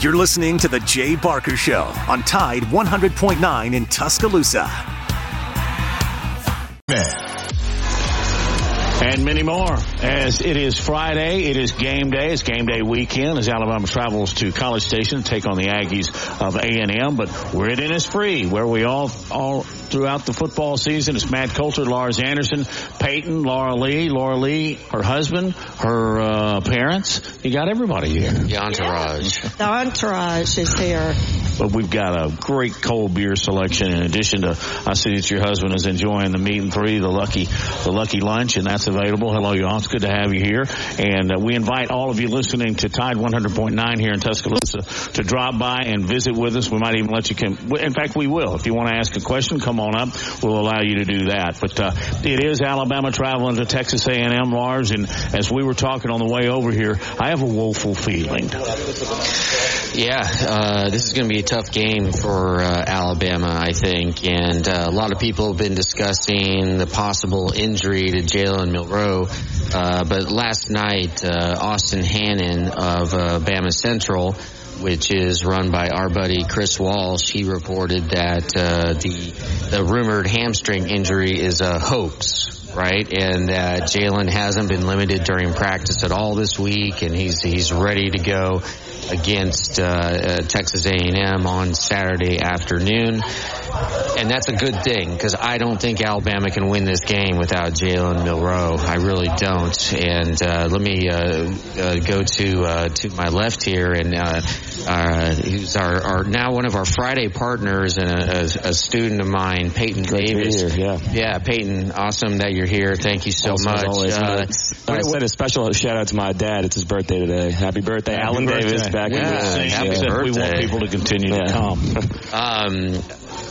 You're listening to The Jay Barker Show on Tide 100.9 in Tuscaloosa. And many more. As it is Friday, it is game day. It's game day weekend as Alabama travels to College Station to take on the Aggies of A&M. But we're at Innisfree, where we all, all throughout the football season. It's Matt Coulter, Lars Anderson, Peyton, Laura Lee, Laura Lee, her husband, her uh, parents. You got everybody here. The entourage. The entourage is here. But we've got a great cold beer selection in addition to, I see that your husband is enjoying the meat and three, the lucky, the lucky lunch, and that's available. Hello, y'all. It's good to have you here. And uh, we invite all of you listening to Tide 100.9 here in Tuscaloosa to drop by and visit with us. We might even let you come. In fact, we will. If you want to ask a question, come on up. We'll allow you to do that. But uh, it is Alabama traveling to Texas A&M, Lars. And as we were talking on the way over here, I have a woeful feeling. Yeah, uh, this is going to be tough game for uh, Alabama, I think, and uh, a lot of people have been discussing the possible injury to Jalen Milroe. Uh, but last night, uh, Austin Hannon of uh, Bama Central, which is run by our buddy Chris Walsh, he reported that the the rumored hamstring injury is a hoax right? And uh, Jalen hasn't been limited during practice at all this week, and he's he's ready to go against uh, uh, Texas A&M on Saturday afternoon. And that's a good thing because I don't think Alabama can win this game without Jalen Milroe. I really don't. And uh, let me uh, uh, go to uh, to my left here, and who's our, our, now one of our Friday partners and a, a, a student of mine, Peyton Great Davis. Here, yeah, yeah, Peyton, awesome that you're here. Thank you so awesome much. Always, I said a special shout out to my dad. It's his birthday today. Happy birthday, Happy Alan birthday. Davis. Back Yeah, in happy yeah. birthday. We want people to continue to come. Um,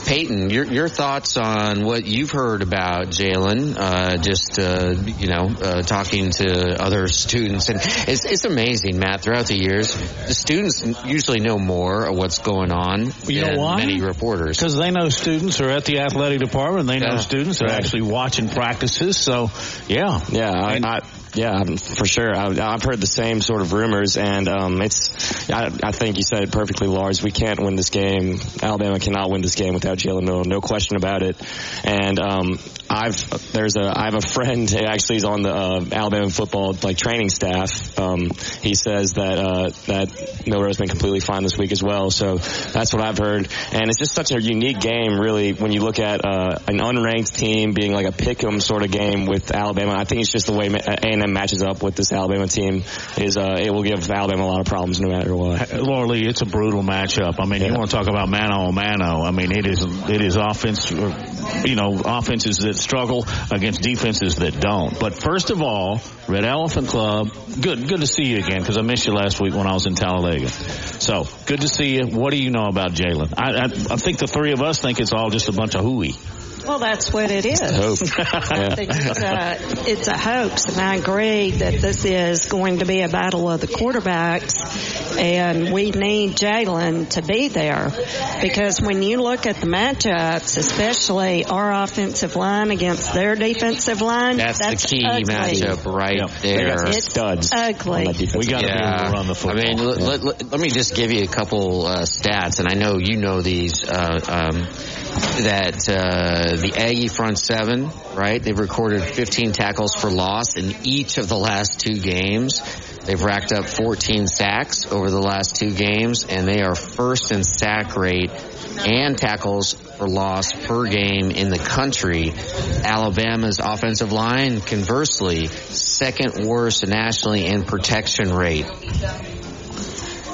Peyton, your your thoughts on what you've heard about Jalen? Uh, just uh, you know, uh, talking to other students, and it's it's amazing, Matt. Throughout the years, the students usually know more of what's going on You know than why? many reporters. Because they know students are at the athletic department. They know Yeah. students are actually watching practices. So, yeah. Yeah, I, And- I, yeah, for sure. I, I've heard the same sort of rumors, and um, it's. I, I think you said it perfectly, Lars. We can't win this game. Alabama cannot win this game without Jalen Milroe, no question about it. And um, I've there's a I have a friend who actually is on the uh, Alabama football like training staff. Um, he says that uh, that Milroe's been completely fine this week as well. So that's what I've heard, and it's just such a unique game, really, when you look at uh, an unranked team being like a pick'em sort of game with Alabama. I think it's just the way A&M matches up with this Alabama team is uh, it will give Alabama a lot of problems no matter what. Laura Lee, it's a brutal matchup. I mean, you want to talk about mano a mano. I mean, it is it is offense, you know, offenses that struggle against defenses that don't. But first of all, Red Elephant Club, good good to see you again because I missed you last week when I was in Talladega. So good to see you. What do you know about Jalen? I, I I think the three of us think it's all just a bunch of hooey. Well, that's what it is. Hope. I think it's a, it's a hoax, and I agree that this is going to be a battle of the quarterbacks, and we need Jalen to be there because when you look at the matchups, especially our offensive line against their defensive line, That's, the key ugly. matchup right Yep. They got there. It's studs. ugly. that. We got to be able to run the football. I mean, let, let, let, let me just give you a couple uh, stats, and I know you know these. Uh, um, that uh, the Aggie front seven, right? They've recorded 15 tackles for loss in each of the last two games. They've racked up 14 sacks over the last two games, and they are first in sack rate and tackles for loss per game in the country. Alabama's offensive line, conversely, second worst nationally in protection rate.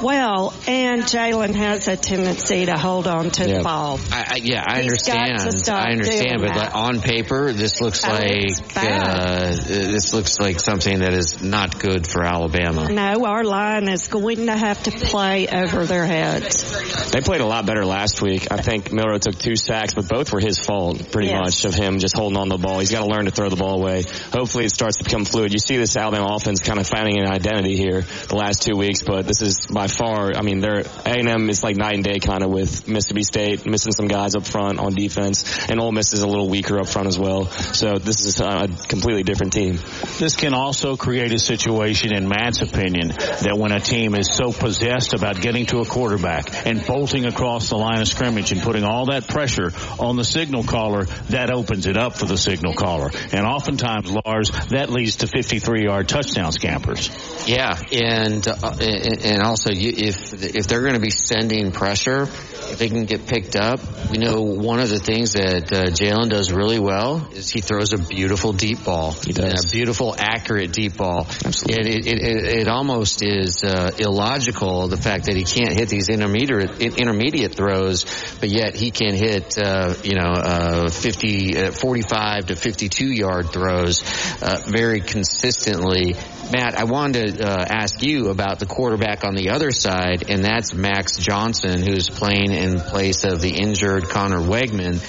Well, and Jalen has a tendency to hold on to Yeah. the ball. I, I, yeah, I He's got to understand. stop I understand, doing but that. like, on paper, this looks Oh, like uh, this looks like something that is not good for Alabama. No, our line is going to have to play over their heads. They played a lot better last week. I think Milroe took two sacks, but both were his fault, pretty Yes. much, of him just holding on to the ball. He's got to learn to throw the ball away. Hopefully it starts to become fluid. You see this Alabama offense kind of finding an identity here the last two weeks, but this is by far, I mean, they're A&M is like night and day kind of with Mississippi State missing some guys up front on defense, and Ole Miss is a little weaker up front as well. So this is a completely different team. This can also create a situation, in Matt's opinion, that when a team is so possessed about getting to a quarterback and bolting across the line of scrimmage and putting all that pressure on the signal caller, that opens it up for the signal caller. And oftentimes, Lars, that leads to 53-yard touchdown scampers. Yeah, and uh, and also you, if if they're going to be sending pressure, if they can get picked up, we know one of the things that uh, Jalen does really well is he throws a beautiful deep ball. He does. a beautiful, accurate deep ball. Absolutely. And it, it, it almost is uh, illogical the fact that he can't hit these intermediate intermediate throws, but yet he can hit uh, you know uh, 50, uh, 45 to 52 yard throws uh, very consistently. Matt, I wanted to uh, ask you about the quarterback on the other side, and that's Max Johnson, who's playing in place of the injured Conner Weigman.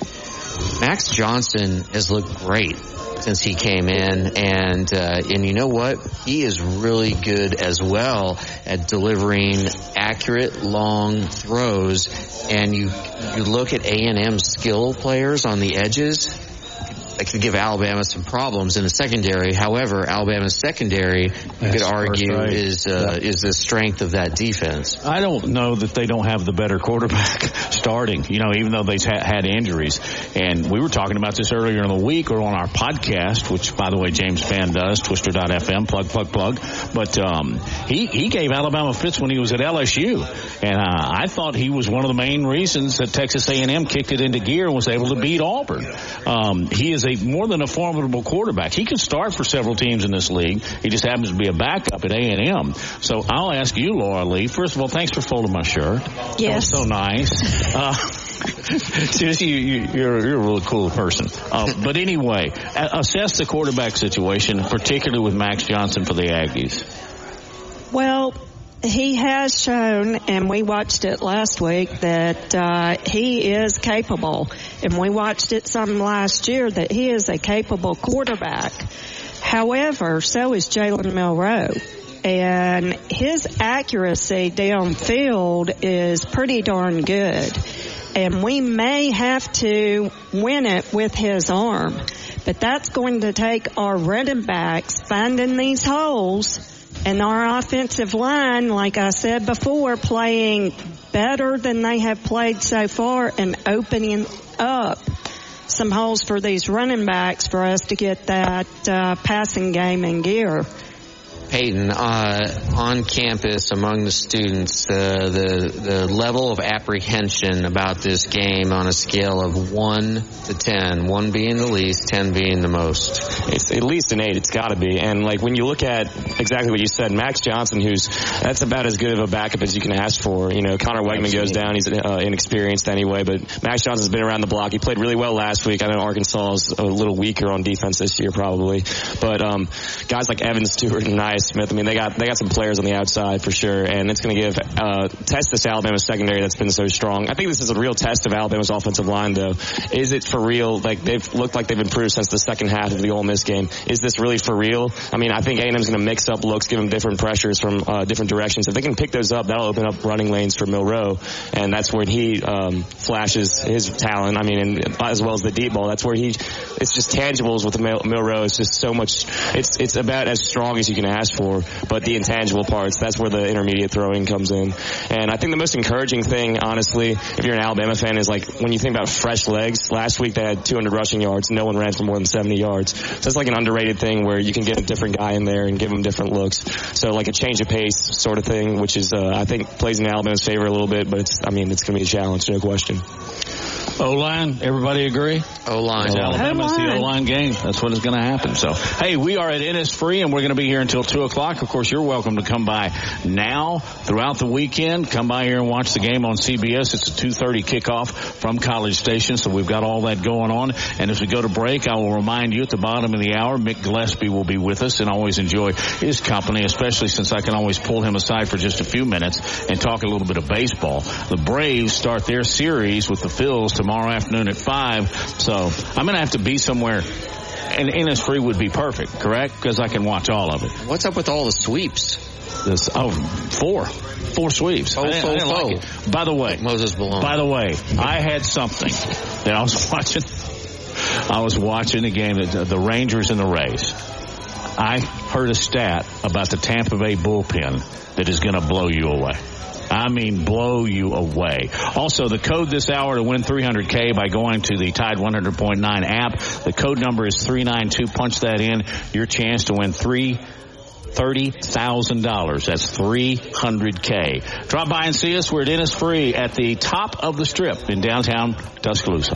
Max Johnson has looked great since he came in, and uh, and you know what? He is really good as well at delivering accurate long throws. And you you look at A and M skill players on the edges that could give Alabama some problems in the secondary. However, Alabama's secondary, you could argue, right. is uh, is the strength of that defense. I don't know that they don't have the better quarterback starting, you know, even though they've ha- had injuries. And we were talking about this earlier in the week or on our podcast, which, by the way, James Fan does, twister.fm, plug, plug, plug. But um, he, he gave Alabama fits when he was at LSU. And uh, I thought he was one of the main reasons that Texas A&M kicked it into gear and was able to beat Auburn. Um, he is a more than a formidable quarterback. He can start for several teams in this league. He just happens to be a backup at A&M. So I'll ask you, Laura Lee. First of all, thanks for folding my shirt. Yes. so nice. Uh, seriously, you, you, you're, you're a really cool person. Uh, but anyway, assess the quarterback situation, particularly with Max Johnson for the Aggies. Well, he has shown, and we watched it last week, that uh, he is capable. And we watched it some last year that he is a capable quarterback. However, so is Jalen Milroe. And his accuracy downfield is pretty darn good. And we may have to win it with his arm. But that's going to take our running backs finding these holes and our offensive line, like I said before, playing better than they have played so far and opening up some holes for these running backs for us to get that uh, passing game in gear. Peyton, uh, on campus among the students, uh, the the level of apprehension about this game on a scale of one to ten, one being the least, ten being the most. It's at least an eight. It's got to be. And like when you look at exactly what you said, Max Johnson, who's that's about as good of a backup as you can ask for. You know, Conner Weigman goes down. He's uh, inexperienced anyway, but Max Johnson's been around the block. He played really well last week. I know Arkansas is a little weaker on defense this year, probably. But um, guys like Evan Stewart and Ainias Smith, I mean, they got they got some players on the outside for sure, and it's going to give uh, test this Alabama secondary that's been so strong. I think this is a real test of Alabama's offensive line, though. Is it for real? Like they've looked like they've improved since the second half of the Ole Miss game. Is this really for real? I mean, I think A&M's going to mix up looks, give them different pressures from uh, different directions. If they can pick those up, that'll open up running lanes for Milroe, and that's where he um, flashes his talent. I mean, and as well as the deep ball, that's where he. It's just tangibles with Milroe. It's just so much. It's it's about as strong as you can ask for, but the intangible parts, that's where the intermediate throwing comes in. And I think the most encouraging thing, honestly, if you're an Alabama fan, is like when you think about fresh legs. Last week they had 200 rushing yards. No one ran for more than 70 yards. So it's like an underrated thing where you can get a different guy in there and give him different looks. So like a change of pace sort of thing, which is uh, I think plays in Alabama's favor a little bit. But it's I mean it's going to be a challenge, no question. O line, everybody agree? O line. It's Alabama's the O-line. O-line game. That's what is going to happen. So, hey, we are at Innisfree, and we're going to be here until 2 o'clock. Of course, you're welcome to come by now throughout the weekend. Come by here and watch the game on CBS. It's a 2.30 kickoff from College Station, so we've got all that going on. And as we go to break, I will remind you at the bottom of the hour, Mick Gillespie will be with us, and I always enjoy his company, especially since I can always pull him aside for just a few minutes and talk a little bit of baseball. The Braves start their series with the Phils tomorrow afternoon at 5, so I'm going to have to be somewhere and Innisfree would be perfect, correct? Because I can watch all of it. What's up with all the sweeps? This oh four. four sweeps. Oh, I didn't, I didn't like it. By the way, Moses Malone. by the way, I had something that I was watching. I was watching the game, the, the Rangers and the Rays. I heard a stat about the Tampa Bay bullpen that is going to blow you away. I mean, blow you away. Also, the code this hour to win 300K by going to the Tide 100.9 app. The code number is 392. Punch that in. Your chance to win three $30,000. That's 300K. Drop by and see us. We're at Innisfree at the top of the strip in downtown Tuscaloosa.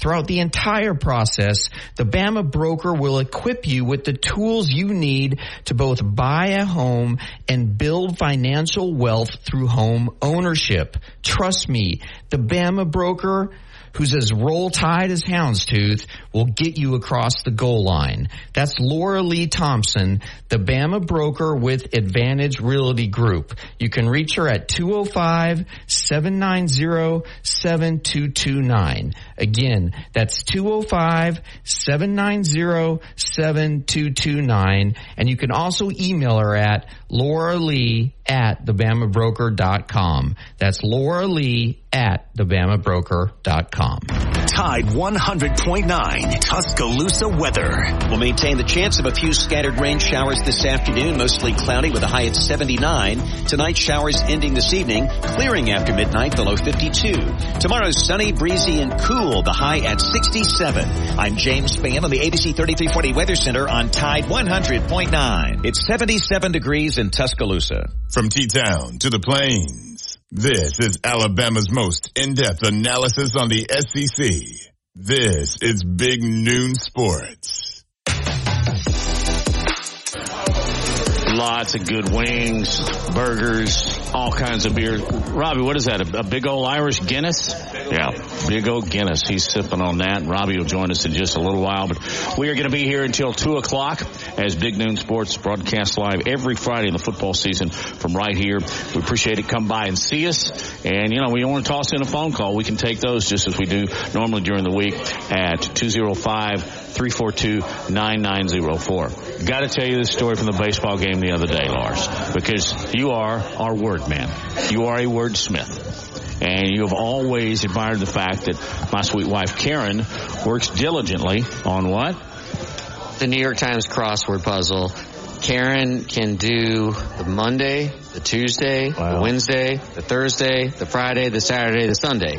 Throughout the entire process, the Bama broker will equip you with the tools you need to both buy a home and build financial wealth through home ownership. Trust me, the Bama broker who's as roll tide as houndstooth will get you across the goal line. That's Laura Lee Thompson, the Bama broker with Advantage Realty Group. You can reach her at 205-790-7229. Again, that's 205-790-7229. And you can also email her at Laura Lee at thebamabroker.com. That's Laura Lee at thebamabroker.com. Tide 100.9 Tuscaloosa weather. We'll maintain the chance of a few scattered rain showers this afternoon, mostly cloudy with a high at 79. Tonight, showers ending this evening, clearing after midnight, the low 52. Tomorrow, sunny, breezy, and cool, the high at 67. I'm James Spann on the ABC 3340 Weather Center on Tide 100.9. It's 77 degrees in Tuscaloosa. From T-Town to the Plains, this is Alabama's most in-depth analysis on the SEC. This is Big Noon Sports. Lots of good wings, burgers, all kinds of beer. Robbie, what is that? A, a big old Irish Guinness? Yeah, big old Guinness. He's sipping on that. Robbie will join us in just a little while, but we are going to be here until two o'clock as Big Noon Sports broadcasts live every Friday in the football season from right here. We appreciate it. Come by and see us. And, you know, we want to toss in a phone call. We can take those just as we do normally during the week at 205 342 9904. Got to tell you this story from the baseball game the other day, Lars, because you are our word man. You are a wordsmith. And you have always admired the fact that my sweet wife Karen works diligently on what? the New York Times crossword puzzle. Karen can do the Monday, the Tuesday, Wow. the Wednesday, the Thursday, the Friday, the Saturday, the Sunday.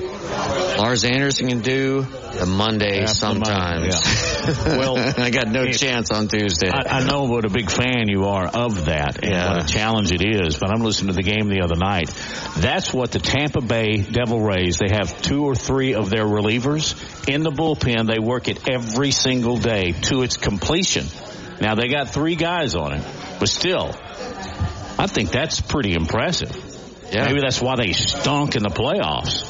Lars Anderson can do the Monday Half the Monday, sometimes. yeah. Well, I got no it- chance on Tuesday. I, I know what a big fan you are of that and Yeah. what a challenge it is, but I'm listening to the game the other night. That's what the Tampa Bay Devil Rays, they have two or three of their relievers in the bullpen. They work it every single day to its completion. Now they got three guys on it, but still, I think that's pretty impressive. yeah. Maybe that's why they stunk in the playoffs.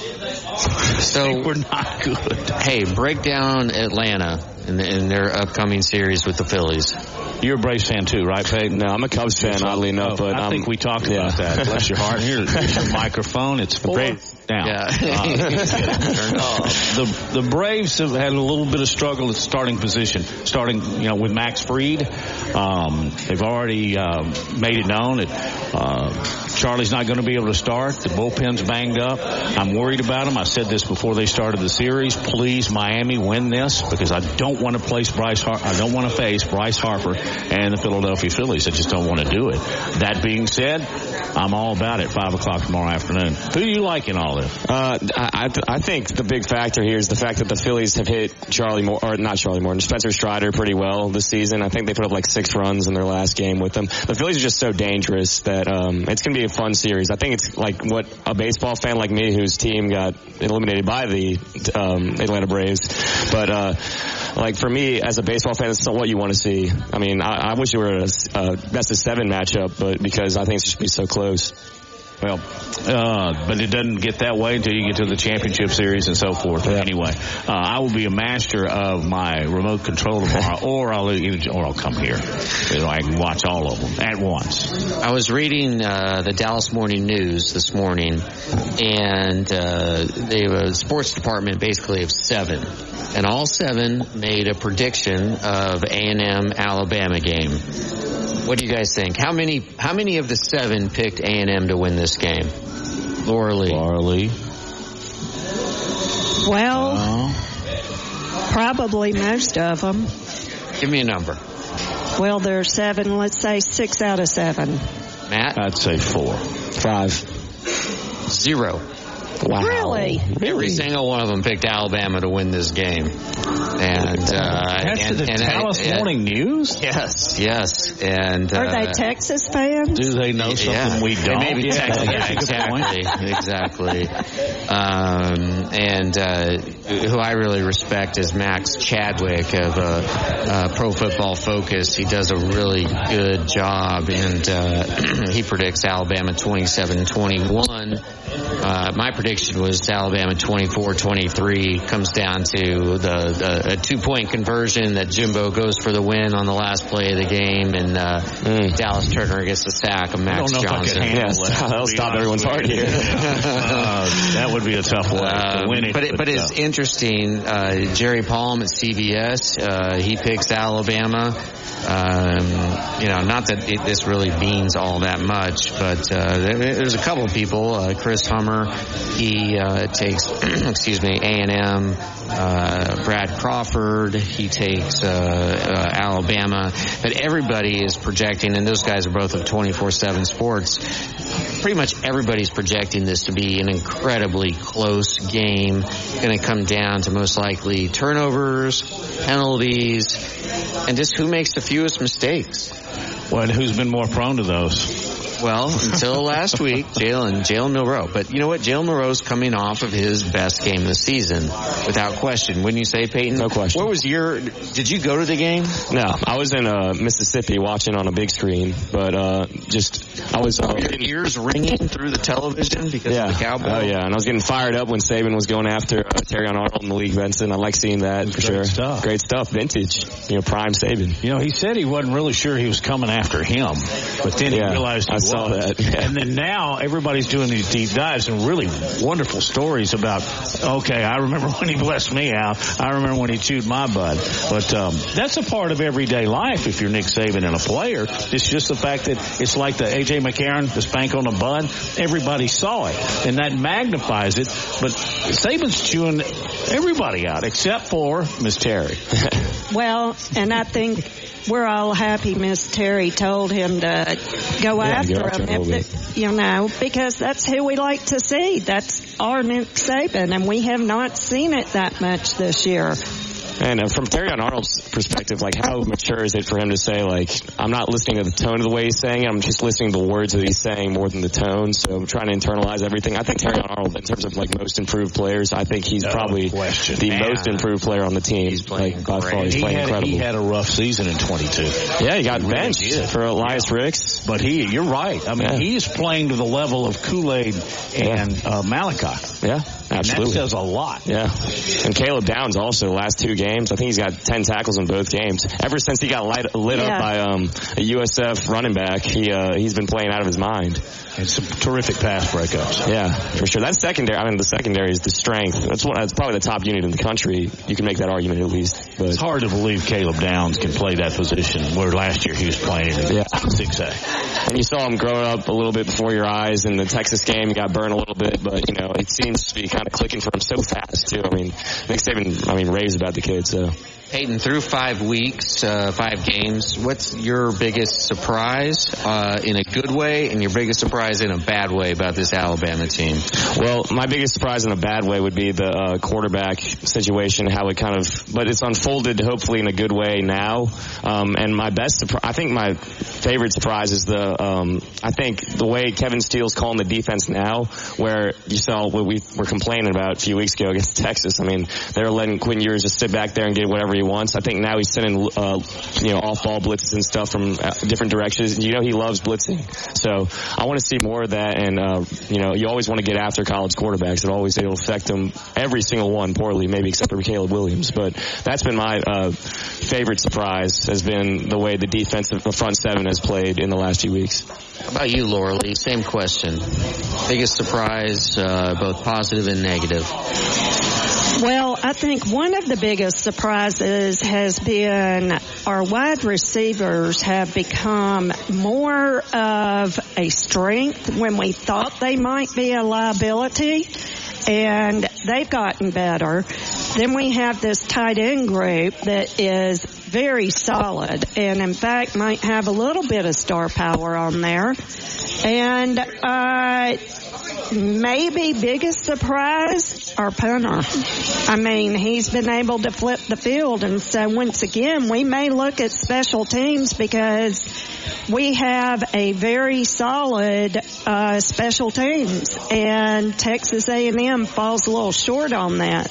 so We're not good. hey, break down Atlanta in, in their upcoming series with the Phillies. You're a Braves fan too, right, Peyton? No, I'm a Cubs fan, oddly enough, Oh, but I I'm- think we talked yeah. about that. Bless your heart. Here's, here's your microphone. It's full. Now, Yeah. uh, the the Braves have had a little bit of struggle at starting position, starting you know with Max Fried. Um, they've already uh, made it known that uh, Charlie's not going to be able to start. The bullpen's banged up. I'm worried about him. I said this before they started the series. Please, Miami, win this because I don't want to place Bryce. Har- I don't want to face Bryce Harper and the Philadelphia Phillies. I just don't want to do it. That being said, I'm all about it. Five o'clock tomorrow afternoon. Who do you like in all this? Uh, I, I think the big factor here is the fact that the Phillies have hit Charlie Moore, or not Charlie Moore, Spencer Strider pretty well this season. I think they put up like six runs in their last game with them. The Phillies are just so dangerous that um, it's going to be a fun series. I think it's like what a baseball fan like me, whose team got eliminated by the um, Atlanta Braves, but uh, like for me as a baseball fan, it's not what you want to see. I mean, I, I wish it were a, a best of seven matchup, but because I think it's just be so close. Well, uh, but it doesn't get that way until you get to the championship series and so forth. Yeah. Anyway, uh, I will be a master of my remote control tomorrow, or I'll or I'll come here. So I can watch all of them at once. I was reading uh, the Dallas Morning News this morning, and uh, they have a sports department basically of seven, and all seven made a prediction of A and M Alabama game. What do you guys think? How many how many of the seven picked A and M to win this game? Laura Lee. Laura Lee. Well, uh, probably most of them. Give me a number. Well, there's seven. Let's say six out of seven. Matt? I'd say four. Five. Zero. Wow. Really? Every single one of them picked Alabama to win this game. And, uh, That's and, the and Dallas I, Morning News? Yes, yes. And, Are uh, they Texas fans? Do they know something yeah. we don't? Maybe yeah, Texas. Yeah, exactly. exactly. Um, and, uh, who I really respect is Max Chadwick of, uh, uh, Pro Football Focus. He does a really good job and, uh, he predicts Alabama 27-21. Uh, my prediction was Alabama 24-23 comes down to the, the a two point conversion that Jimbo goes for the win on the last play of the game and uh, mm. Dallas Turner gets the sack of Max Johnson. yes, that, that'll stop everyone's heart here. uh, that would be a tough way to win. But, it, but it's interesting. Uh, Jerry Palm at CBS, uh, he picks Alabama. Um, you know, not that it, this really means all that much, but uh, there, there's a couple of people. Uh, Chris Hummer, he uh, takes, excuse me, A and M. Uh, Brad Crawford, he takes Alabama, but everybody is projecting, and those guys are both of 24/7 Sports. Pretty much everybody's projecting this to be an incredibly close game. Going to come down to most likely turnovers, penalties, and just who makes the fewest mistakes. Well, and who's been more prone to those? Well, until last week, Jalen, Jalen Milroe. But you know what? Jalen Milroe's coming off of his best game of the season, without question. Wouldn't you say, Peyton? No question. What was your, did you go to the game? No, I was in uh, Mississippi watching on a big screen, but uh, just, I was... Uh, your ears ringing through the television because yeah. of the Cowboys? Oh, yeah, and I was getting fired up when Saban was going after uh, Terrion Arnold and Malik Benson. I like seeing that for Great sure. Stuff. Great stuff. Vintage. You know, prime Saban. You know, he said he wasn't really sure he was coming after him, but then yeah, he realized he I was. Saw that. Yeah. And then now everybody's doing these deep dives and really wonderful stories about, okay, I remember when he blessed me out. I remember when he chewed my butt. But um, that's a part of everyday life if you're Nick Saban and a player. It's just the fact that it's like the A.J. McCarron, the spank on the bun. Everybody saw it, and that magnifies it. But Saban's chewing everybody out except for Miss Terry. well, and I think we're all happy Miss Terry told him to go yeah, after him, if the, you know, because that's who we like to see. That's our Nick Saban, and we have not seen it that much this year. And uh, from Terrion Arnold's perspective, like how mature is it for him to say, like, I'm not listening to the tone of the way he's saying it, I'm just listening to the words that he's saying more than the tone. So I'm trying to internalize everything. I think Terrion Arnold, in terms of like most improved players, I think he's No probably question. the Man. most improved player on the team. He's playing like, by far, he's he, playing had, incredible. he had a rough season in 22. yeah, he got He benched did. for Elias Ricks. But he, you're right. I mean, Yeah. he is playing to the level of Kool-Aid and uh, Malachi. Yeah, And absolutely. that says a lot. Yeah. And Caleb Downs also the last two games. I think he's got 10 tackles in both games. Ever since he got light, lit Yeah. up by um, a USF running back, he uh, he's been playing out of his mind. And some terrific pass breakups. Yeah, for sure. That secondary, I mean, the secondary is the strength. That's one. That's probably the top unit in the country. You can make that argument at least. But It's hard to believe Caleb Downs can play that position where last year he was playing in Yeah. 6A. and you saw him growing up a little bit before your eyes. In the Texas game, he got burned a little bit, but you know, it seems to be kind of clicking for him so fast too. I mean, Nick Saban, I mean, raves about the kid. So Peyton, through five weeks, uh, five games, what's your biggest surprise uh, in a good way and your biggest surprise in a bad way about this Alabama team? Well, my biggest surprise in a bad way would be the uh, quarterback situation, how it kind of, but it's unfolded hopefully in a good way now. Um, and my best I think my favorite surprise is the, um, I think the way Kevin Steele's calling the defense now, where you saw what we were complaining about a few weeks ago against Texas. I mean, they were letting Quinn Ewers just sit back there and get whatever he he wants. I think now he's sending, uh, you know, off ball blitzes and stuff from uh, different directions. You know, he loves blitzing. So I want to see more of that. And, uh, you know, you always want to get after college quarterbacks. It always, it'll affect them, every single one poorly, maybe except for Caleb Williams. But that's been my, uh, favorite surprise has been the way the defensive, the front seven has played in the last few weeks. About you, Laura Lee? Same question. Biggest surprise, uh, both positive and negative. Well, I think one of the biggest surprises has been our wide receivers have become more of a strength when we thought they might be a liability and they've gotten better. Then we have this tight end group that is very solid and in fact might have a little bit of star power on there. And, uh, maybe biggest surprise, our punter. I mean, he's been able to flip the field. And so once again, we may look at special teams because we have a very solid, uh, special teams and Texas A&M falls a little short on that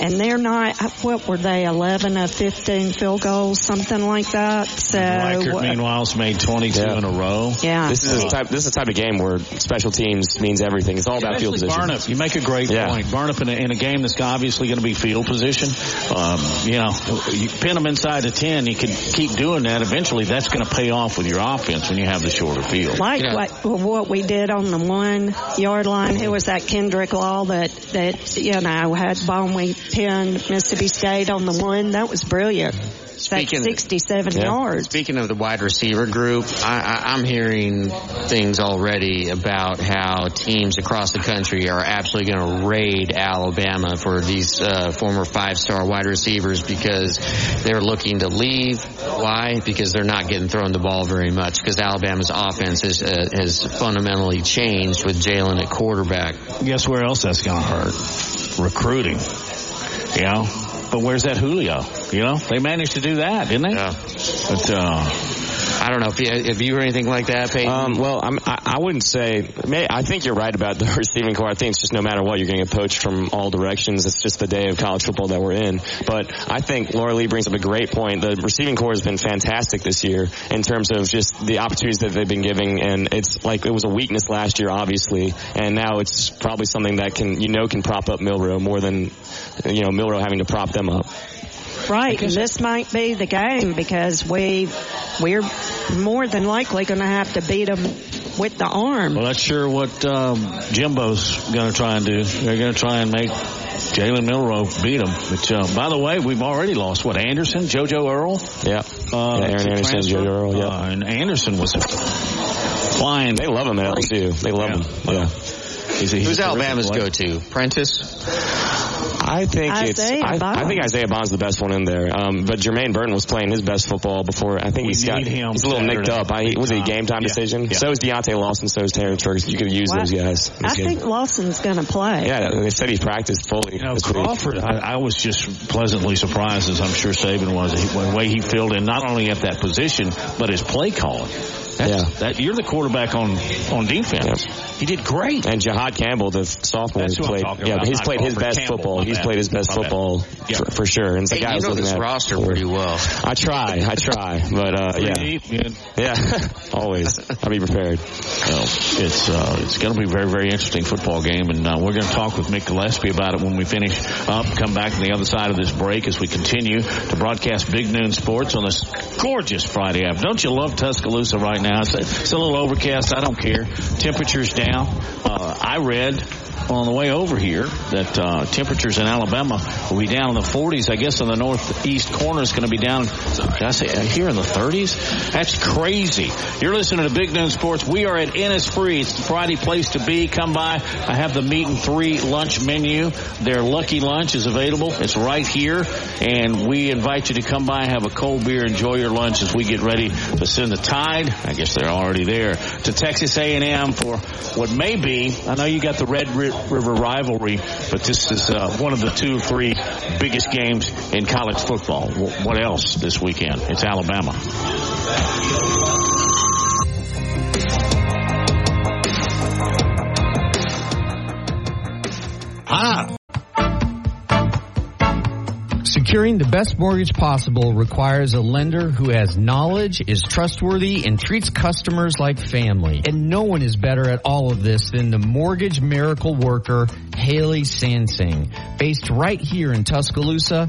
and they're not. What were they? Eleven of fifteen field goals, something like that. So, Reichard, meanwhile's made twenty-two Yeah. in a row. yeah. This is the type. This is the type of game where special teams means everything. It's all about field position. Burnip. You make a great Yeah. point. Burnip in a, in a game that's obviously going to be field position. Um, you know, you pin them inside the 10, you can keep doing that. Eventually that's going to pay off with your offense when you have the shorter field. like Yeah. what what we did on the one yard line. Who was that Kendrick Law that that you know had ball we pinned Mississippi State on the one? That was brilliant. That's Speaking- 67 Yeah. yards. Speaking of the wide receiver group, I, I, I'm hearing things already about how teams across the country are absolutely going to raid Alabama for these uh, former five-star wide receivers because they're looking to leave. Why? Because they're not getting thrown the ball very much. Because Alabama's offense has, uh, has fundamentally changed with Jalen at quarterback. Guess where else that's going to hurt? Recruiting. You know? But where's that Julio? You know? They managed to do that, didn't they? Yeah. But, uh, I don't know if you, if you anything like that, Peyton. Um, well, I'm, I, I wouldn't say. May, I think you're right about the receiving corps. I think it's just no matter what, you're going to get poached from all directions. It's just the day of college football that we're in. But I think Laura Lee brings up a great point. The receiving corps has been fantastic this year in terms of just the opportunities that they've been giving, and it's like it was a weakness last year, obviously, and now it's probably something that can you know can prop up Milroe more than you know Milroe having to prop them up. Right, and this might be the game because we we're more than likely going to have to beat them with the arm. well, that's sure what um, Jimbo's going to try and do. They're going to try and make Jalen Milroe beat him. But uh, by the way, we've already lost what Anderson, JoJo Earle, Yeah, uh, yeah Aaron Anderson, transfer. Joe Earl. Yeah, Uh, and Anderson was flying. they love him at LSU. They love Yeah. him. Yeah. He's a, he's Who's a terrific Alabama's go-to? Prentice? I think it's. Isaiah I, I think Isaiah Bond's the best one in there. Um, but Jermaine Burton was playing his best football before. I think We he's got. need him He's a little nicked up. I, was it a game time Yeah. decision? Yeah. So is Deontae Lawson. So is Terrence Ferguson. You could use Well, those guys. in I this game. think Lawson's going to play. Yeah, they said he practiced fully. You know, this. Crawford, I, I was just pleasantly surprised, as I'm sure Saban was, the way he filled in not only at that position, but his play calling. That's, Yeah. That, you're the quarterback on, on defense. He did great. And Jihaad Campbell, the sophomore, That's has who I'm played. Yeah, about, he's not played his best Campbell, football. My He's played his best football Yeah. for, for sure. And the Hey, guy I you know looking this at. roster pretty well. I try, I try, but uh, Pretty yeah, deep, yeah. yeah, always. I'll be prepared. Well, it's uh, it's going to be a very very interesting football game, and uh, we're going to talk with Mick Gillespie about it when we finish up. Come back on the other side of this break as we continue to broadcast Big Noon Sports on this gorgeous Friday afternoon. Don't you love Tuscaloosa right now? It's a, it's a little overcast. I don't care. Temperatures down. Uh, I read on the way over here that uh, temperatures in Alabama will be down in the 40s. I guess on the northeast corner is going to be down. Did I say uh, here in the 30s? That's crazy. You're listening to Big Noon Sports. We are at Innisfree. It's the Friday place to be. Come by. I have the meat and three lunch menu. Their lucky lunch is available. It's right here, and we invite you to come by, have a cold beer, enjoy your lunch as we get ready to send the Tide. I guess they're already there to Texas A&M for what may be. I know you got the Red Ri- River rivalry, but this is uh, one of the two or three biggest games in college football. What else this weekend? It's Alabama. Secure Securing the best mortgage possible requires a lender who has knowledge, is trustworthy, and treats customers like family. And no one is better at all of this than the mortgage miracle worker, Haley Sansing. Based right here in Tuscaloosa,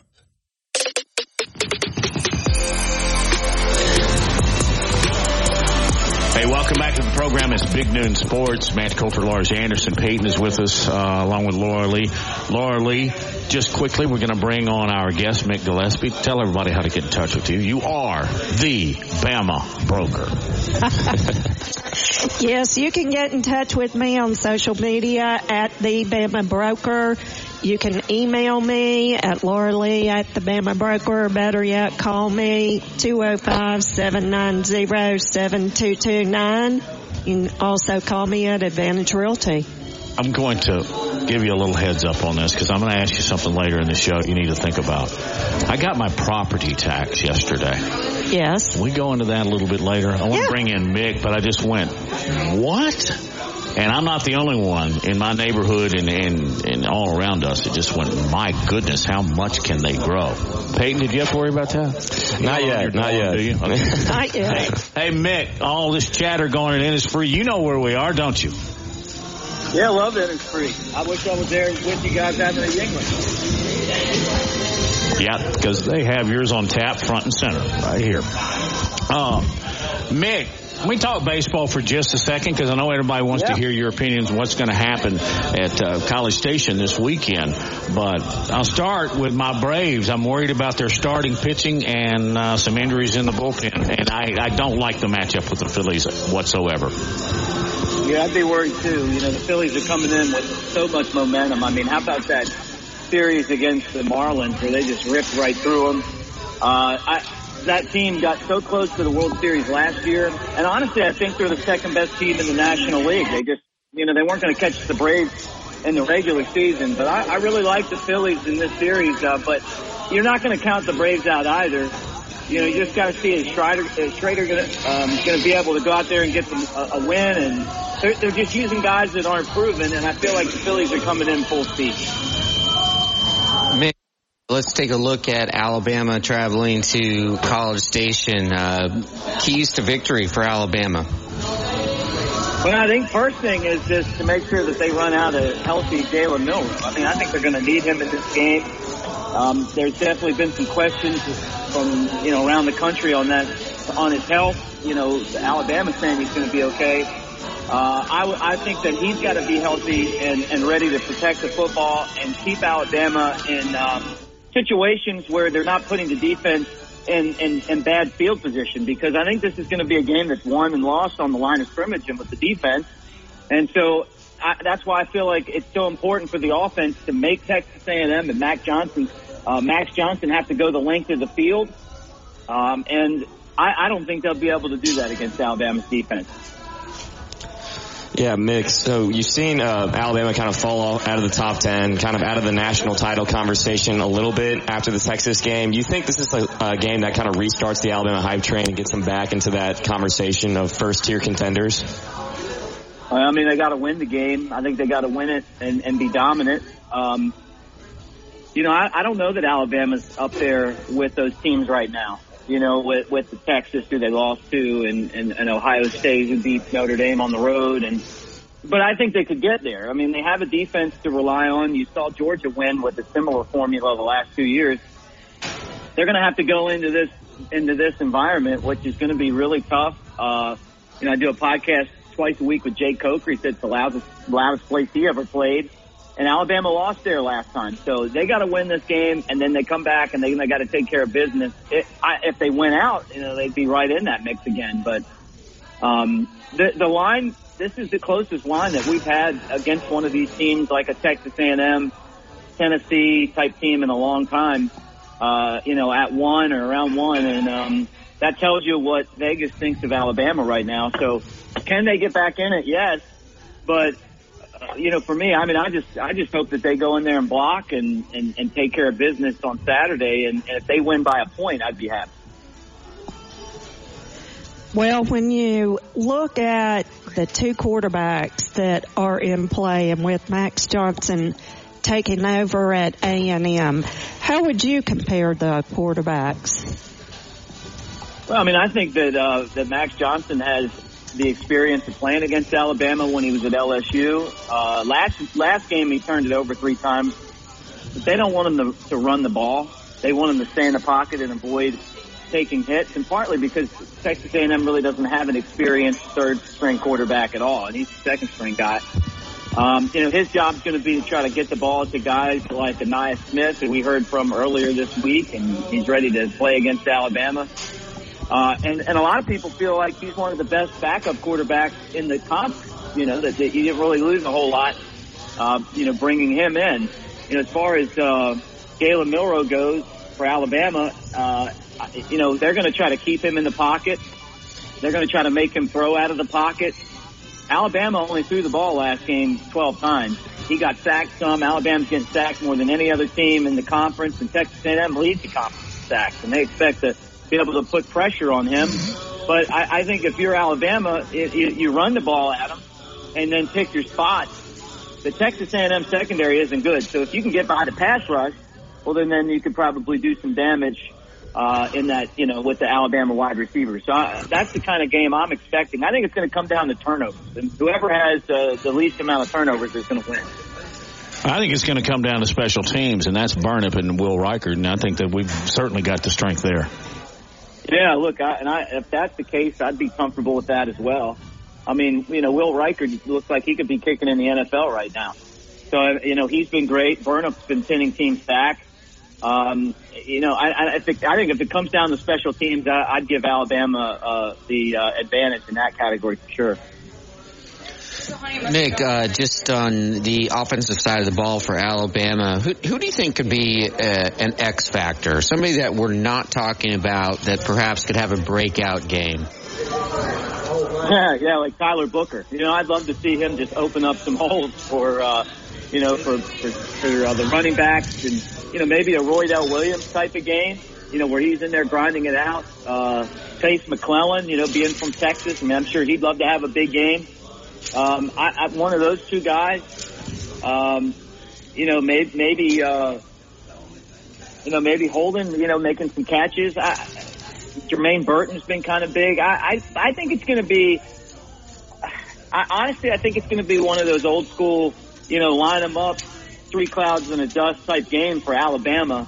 Hey, welcome back to the program. It's Big Noon Sports. Matt Coulter, Lars Anderson, Peyton is with us, uh, along with Laura Lee. Laura Lee, just quickly, we're going to bring on our guest, Mick Gillespie. Tell everybody how to get in touch with you. You are the Bama broker. yes, you can get in touch with me on social media at the Bama Broker. You can email me at Laura Lee at the Bama Broker. Better yet, call me 205-790-7229. You can also call me at Advantage Realty. I'm going to give you a little heads up on this because I'm going to ask you something later in the show you need to think about. I got my property tax yesterday. Yes. We go into that a little bit later. I want Yeah. to bring in Mick, but I just went, what? And I'm not the only one in my neighborhood and, and, and all around us. It just went, my goodness, how much can they grow? Peyton, did you have to worry about that? Not You're yet, not yet. do you? Okay. Not yet. Hey, Mick, all this chatter going in is free. You know where we are, don't you? Yeah, I love that it's free. I wish I was there with you guys having a Yuengling. Yeah, because they have yours on tap front and center right here. Um, Mick, can we talk baseball for just a second? Because I know everybody wants to hear your opinions on what's going to happen at uh, College Station this weekend. But I'll start with my Braves. I'm worried about their starting pitching and uh, some injuries in the bullpen. And I, I don't like the matchup with the Phillies whatsoever. Yeah, I'd be worried too. You know, the Phillies are coming in with so much momentum. I mean, how about that series against the Marlins where they just ripped right through them? Uh, I, that team got so close to the World Series last year, and honestly, I think they're the second best team in the National League. They just, you know, they weren't going to catch the Braves in the regular season, but I, I really like the Phillies in this series. Uh, but you're not going to count the Braves out either. You know, you just got to see is Strider, is Schrader going um, to be able to go out there and get some, a, a win, and they're, they're just using guys that aren't proven, and I feel like the Phillies are coming in full speed. Let's take a look at Alabama traveling to College Station. Uh, keys to victory for Alabama. Well, I think first thing is just to make sure that they run out a healthy Jalen Milroe. I mean, I think they're going to need him in this game. Um, there's definitely been some questions from you know around the country on that on his health. You know, Alabama saying he's going to be okay. Uh, I, w- I think that he's got to be healthy and, and ready to protect the football and keep Alabama in um, situations where they're not putting the defense in, in, in bad field position because I think this is going to be a game that's won and lost on the line of scrimmage and with the defense. And so I, that's why I feel like it's so important for the offense to make Texas A&M and Mac Johnson, uh, Max Johnson have to go the length of the field. Um, and I, I don't think they'll be able to do that against Alabama's defense. Yeah, Mick. So you've seen uh, Alabama kind of fall out of the top 10, kind of out of the national title conversation a little bit after the Texas game. You think this is a, a game that kind of restarts the Alabama hype train and gets them back into that conversation of first tier contenders? I mean, they got to win the game. I think they got to win it and, and be dominant. Um, you know, I, I don't know that Alabama's up there with those teams right now. You know, with, with the Texas who they lost to and, and, and Ohio State who beat Notre Dame on the road. And, but I think they could get there. I mean, they have a defense to rely on. You saw Georgia win with a similar formula the last two years. They're going to have to go into this, into this environment, which is going to be really tough. Uh, you know, I do a podcast twice a week with Jake Coker. He said it's the loudest, loudest place he ever played. And Alabama lost there last time. So they got to win this game, and then they come back and they, they got to take care of business. It, I, if they win out, you know, they'd be right in that mix again. But um, the, the line, this is the closest line that we've had against one of these teams like a Texas A&M, Tennessee type team in a long time. uh, you know, at one or around one, and um, that tells you what Vegas thinks of Alabama right now. So, can they get back in it? Yes, but you know, for me, I mean, I just I just hope that they go in there and block and and, and take care of business on Saturday, and, and if they win by a point, I'd be happy. Well, when you look at the two quarterbacks that are in play and with Max Johnson taking over at A&M, how would you compare the quarterbacks? Well, I mean, I think that, uh, that Max Johnson has the experience of playing against Alabama when he was at LSU. Uh, last, last game he turned it over three times. But they don't want him to, to run the ball. They want him to stay in the pocket and avoid taking hits, and partly because Texas A&M really doesn't have an experienced third string quarterback at all, and he's a second string guy. Um, you know, his job's going to be to try to get the ball to guys like Ainias Smith, who we heard from earlier this week, and he's ready to play against Alabama. Uh, and, and a lot of people feel like he's one of the best backup quarterbacks in the conference. You know, that, you didn't really lose a whole lot, uh, you know, bringing him in. You know, as far as, uh, Jalen Milroe goes for Alabama, uh, you know, they're going to try to keep him in the pocket. They're going to try to make him throw out of the pocket. Alabama only threw the ball last game 12 times. He got sacked some. Alabama's getting sacked more than any other team in the conference, and Texas A&M leads the conference in sacks, and they expect to be able to put pressure on him. But I, I think if you're Alabama, it, you, you run the ball at him and then pick your spots. The Texas A&M secondary isn't good, so if you can get by the pass rush, well, then then you could probably do some damage uh, in that, you know, with the Alabama wide receivers. So I, that's the kind of game I'm expecting. I think it's going to come down to turnovers, and whoever has uh, the least amount of turnovers is going to win. I think it's going to come down to special teams, and that's Burnip and Will Reichard, and I think that we've certainly got the strength there. Yeah, look, I, and I, if that's the case, I'd be comfortable with that as well. I mean, you know, Will Reichard looks like he could be kicking in the NFL right now. So, you know, he's been great. Burnip's been sending teams back. Um, you know, I, I think I think if it comes down to special teams, I, I'd give Alabama uh, the uh, advantage in that category for sure. Nick, uh, just on the offensive side of the ball for Alabama, who, who do you think could be uh, an X factor? Somebody that we're not talking about that perhaps could have a breakout game. Yeah, yeah, like Tyler Booker. You know, I'd love to see him just open up some holes for, uh, you know, for for, for uh, the running backs and you know, maybe a Roy Roydell Williams type of game, you know, where he's in there grinding it out. Uh, Jase McClellan, you know, being from Texas, I mean, I'm sure he'd love to have a big game. Um, I, I, one of those two guys, um, you know, maybe, maybe, uh, you know, maybe Holden, you know, making some catches. I, Jermaine Burton's been kind of big. I, I, I think it's going to be, I, honestly, I think it's going to be one of those old school, you know, line them up, three clouds and a dust type game for Alabama.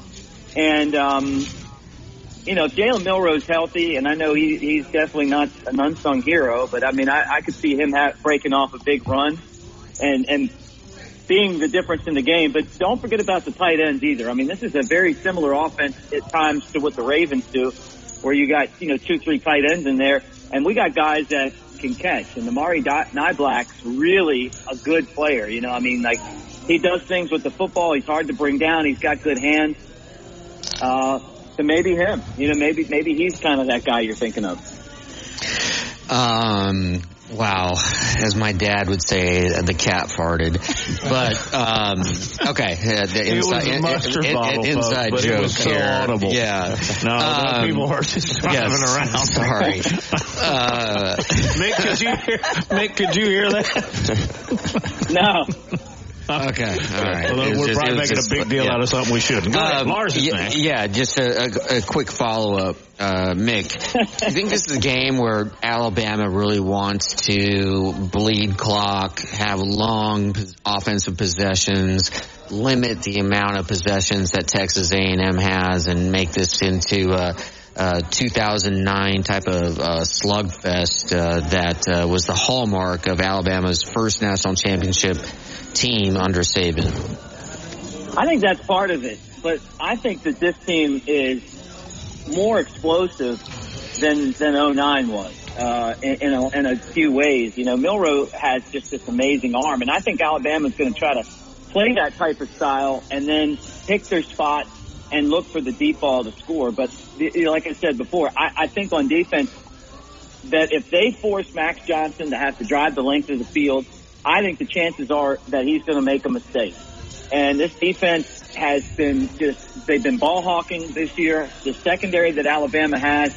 And, um, you know, Jalen Milroe's healthy, and I know he, he's definitely not an unsung hero, but I mean, I, I could see him ha- breaking off a big run and, and being the difference in the game. But don't forget about the tight ends either. I mean, this is a very similar offense at times to what the Ravens do, where you got, you know, two, three tight ends in there, and we got guys that can catch. And Amari Niblack's really a good player. You know, I mean, like he does things with the football. He's hard to bring down. He's got good hands. Uh, so maybe him. You know, maybe maybe he's kind of that guy you're thinking of. Um. Wow, as my dad would say, the cat farted. But um, okay, uh, the inside, it was a mustard in, bottle, inside folks, joke it was so here. audible. Yeah, No, Um, people are just driving yes, around. Sorry. Uh, Mick, could you hear? Mick, could you hear that? No. Okay, all right. Although we're just- probably making just- a big deal yeah. out of something we shouldn't. Go ahead, Um, Mars is yeah, yeah, just a, a, a quick follow up, uh, Mick. Do you think this is a game where Alabama really wants to bleed clock, have long offensive possessions, limit the amount of possessions that Texas A&M has, and make this into a, a 2009 type of uh, slugfest uh, that uh, was the hallmark of Alabama's first national championship team under Saban? I think that's part of it, but I think that this team is more explosive than than 09 was uh, in, in, a, in a few ways. You know, Milroe has just this amazing arm, and I think Alabama's going to try to play that type of style and then pick their spot and look for the deep ball to score. But like I said before, I, I think on defense that if they force Max Johnson to have to drive the length of the field, I think the chances are that he's going to make a mistake. And this defense has been just, they've been ball hawking this year. The secondary that Alabama has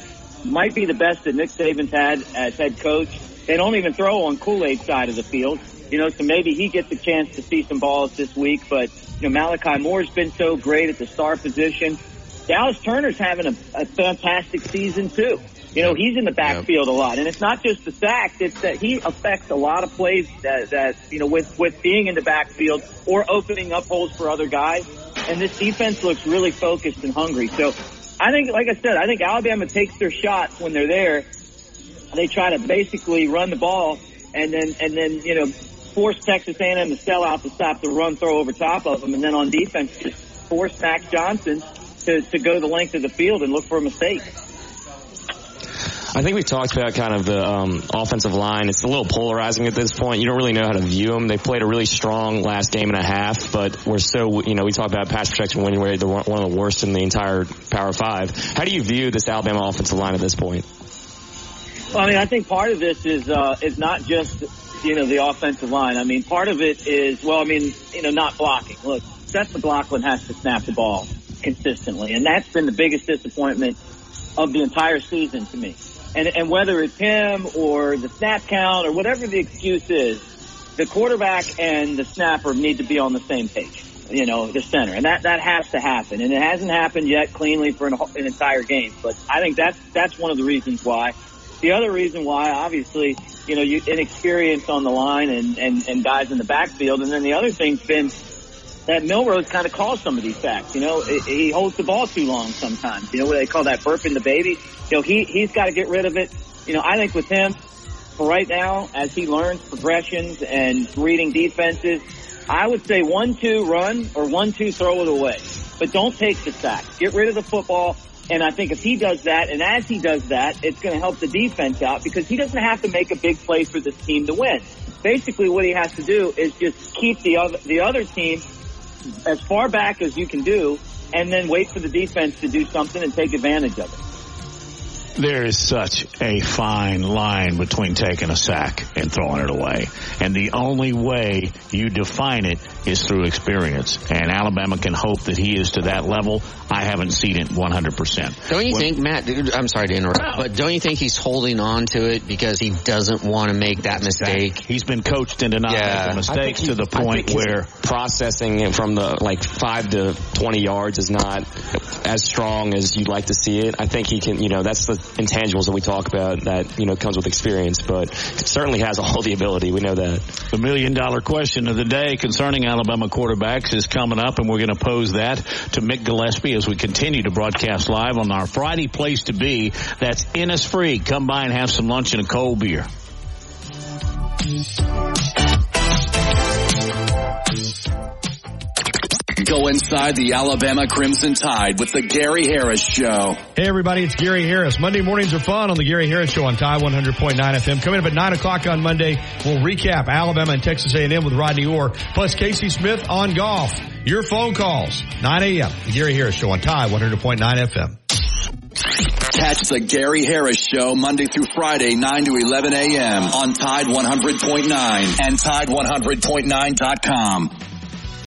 might be the best that Nick Saban's had as head coach. They don't even throw on Kool-Aid side of the field. You know, so maybe he gets a chance to see some balls this week, but, you know, Malachi Moore's been so great at the star position. Dallas Turner's having a, a fantastic season too. You know, he's in the backfield a lot, and it's not just the sacks; it's that he affects a lot of plays that, that you know, with with being in the backfield or opening up holes for other guys. And this defense looks really focused and hungry. So, I think, like I said, I think Alabama takes their shots when they're there. They try to basically run the ball, and then and then you know force Texas A&M to sell out to stop the run throw over top of them, and then on defense just force Max Johnson to, to go the length of the field and look for a mistake. I think we've talked about kind of the um, offensive line. It's a little polarizing at this point. You don't really know how to view them. They played a really strong last game and a half, but we're so you know we talk about pass protection winning rate, they're one of the worst in the entire Power Five. How do you view this Alabama offensive line at this point? Well, I mean, I think part of this is uh, is not just you know the offensive line. I mean, part of it is well, I mean, you know, not blocking. Look, Seth McLaughlin has to snap the ball consistently, and that's been the biggest disappointment of the entire season to me. And, and whether it's him or the snap count or whatever the excuse is, the quarterback and the snapper need to be on the same page. You know, the center, and that that has to happen, and it hasn't happened yet cleanly for an, an entire game. But I think that's that's one of the reasons why. The other reason why, obviously, you know, you, inexperience on the line and, and, and guys in the backfield. And then the other thing's been that Milroe's kind of calls some of these backs. You know, he holds the ball too long sometimes. You know what they call that burping the baby. You know, he he's got to get rid of it. You know, I think with him, for right now, as he learns progressions and reading defenses, I would say one two run or one two throw it away, but don't take the sack. Get rid of the football. And I think if he does that, and as he does that, it's going to help the defense out because he doesn't have to make a big play for this team to win. Basically, what he has to do is just keep the other the other team as far back as you can do, and then wait for the defense to do something and take advantage of it. There is such a fine line between taking a sack and throwing it away. And the only way you define it is through experience. And Alabama can hope that he is to that level. I haven't seen it 100%. Don't you well, think, Matt, I'm sorry to interrupt, but don't you think he's holding on to it because he doesn't want to make that mistake? He's been coached into not yeah. making mistakes to the point where processing it from the like 5 to 20 yards is not as strong as you'd like to see it. I think he can, you know, that's the intangibles that we talk about that, you know, comes with experience, but certainly has all the ability. We know that. The million dollar question of the day concerning Alabama quarterbacks is coming up and we're going to pose that to Mick Gillespie as we continue to broadcast live on our Friday place to be. That's Innisfree. Come by and have some lunch and a cold beer. Go inside the Alabama Crimson Tide with the Gary Harris Show. Hey everybody, it's Gary Harris. Monday mornings are fun on the Gary Harris Show on Tide 100.9 FM. Coming up at 9 o'clock on Monday, we'll recap Alabama and Texas A&M with Rodney Orr, plus Casey Smith on golf. Your phone calls, 9 a.m. The Gary Harris Show on Tide 100.9 FM. Catch the Gary Harris Show Monday through Friday, 9 to 11 a.m. on Tide 100.9 and Tide100.9.com.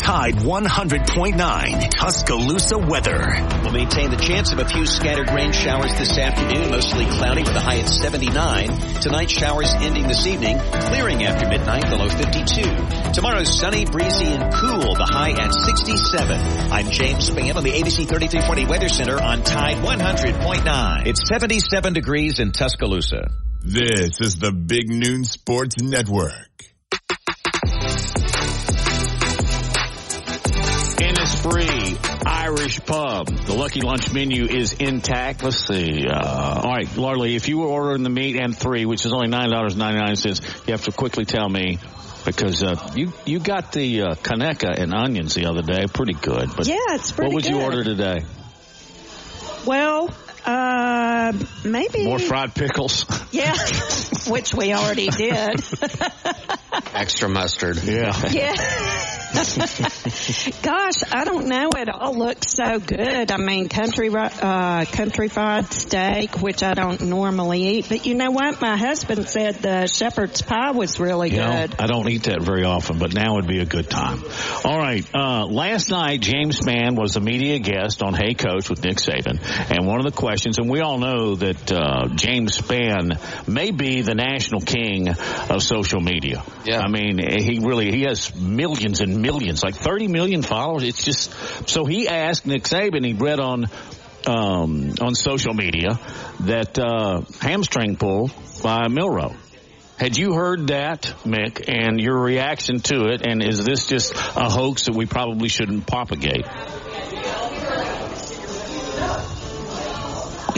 Tide 100.9 Tuscaloosa weather. We'll maintain the chance of a few scattered rain showers this afternoon, mostly cloudy with a high at 79. Tonight showers ending this evening, clearing after midnight, the low 52. Tomorrow sunny, breezy, and cool, the high at 67. I'm James Spann on the ABC 3340 Weather Center on Tide 100.9. It's 77 degrees in Tuscaloosa. This is the Big Noon Sports Network. Innisfree Irish Pub. The Lucky Lunch menu is intact. Let's see. Uh, all right, Laura Lee, if you were ordering the meat and three, which is only $9.99, you have to quickly tell me because uh, you you got the uh, Kaneka and onions the other day, pretty good. But Yeah, it's pretty What would you order today? Well, uh, maybe. More fried pickles. Yeah, which we already did. Extra mustard. Yeah. Yeah. Gosh, I don't know. It all looks so good. I mean, country uh, country fried steak, which I don't normally eat. But you know what? My husband said the shepherd's pie was really You know, good. I don't eat that very often, but now would be a good time. All right. Uh, last night, James Spann was a media guest on Hey Coach with Nick Saban. And one of the questions, and we all know that uh, James Spann may be the national king of social media. Yeah. I mean, he really, he has millions and millions, like 30 million followers. It's just, so he asked Nick Saban, he read on, um, on social media that, uh, hamstring pull by Milroe. Had you heard that, Mick, and your reaction to it? And is this just a hoax that we probably shouldn't propagate?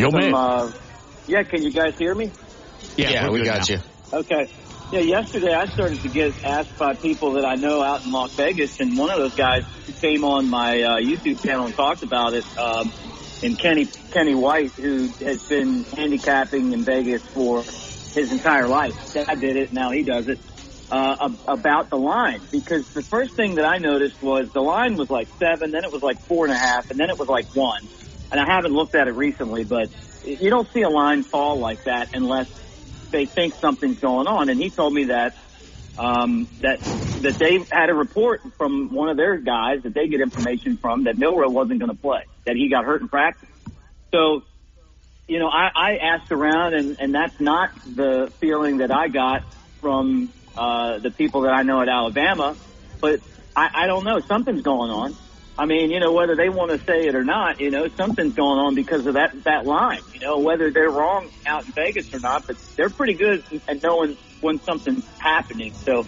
Yo, Some, Mick. uh, yeah, can you guys hear me? Yeah, Yeah, we're we good got now. you. Okay. Yeah, yesterday I started to get asked by people that I know out in Las Vegas, and one of those guys came on my uh, YouTube channel and talked about it. Um, and Kenny Kenny White, who has been handicapping in Vegas for his entire life. Dad did it, now he does it. Uh, about the line because the first thing that I noticed was the line was like seven, then it was like four and a half, and then it was like one. And I haven't looked at it recently, but you don't see a line fall like that unless they think something's going on. And he told me that um, that that they had a report from one of their guys that they get information from that Milroe wasn't going to play, that he got hurt in practice. So, you know, I, I asked around, and, and that's not the feeling that I got from uh, the people that I know at Alabama. But I, I don't know, something's going on. I mean, you know, whether they want to say it or not, you know, something's going on because of that that line. You know, whether they're wrong out in Vegas or not, but they're pretty good at knowing when something's happening. So,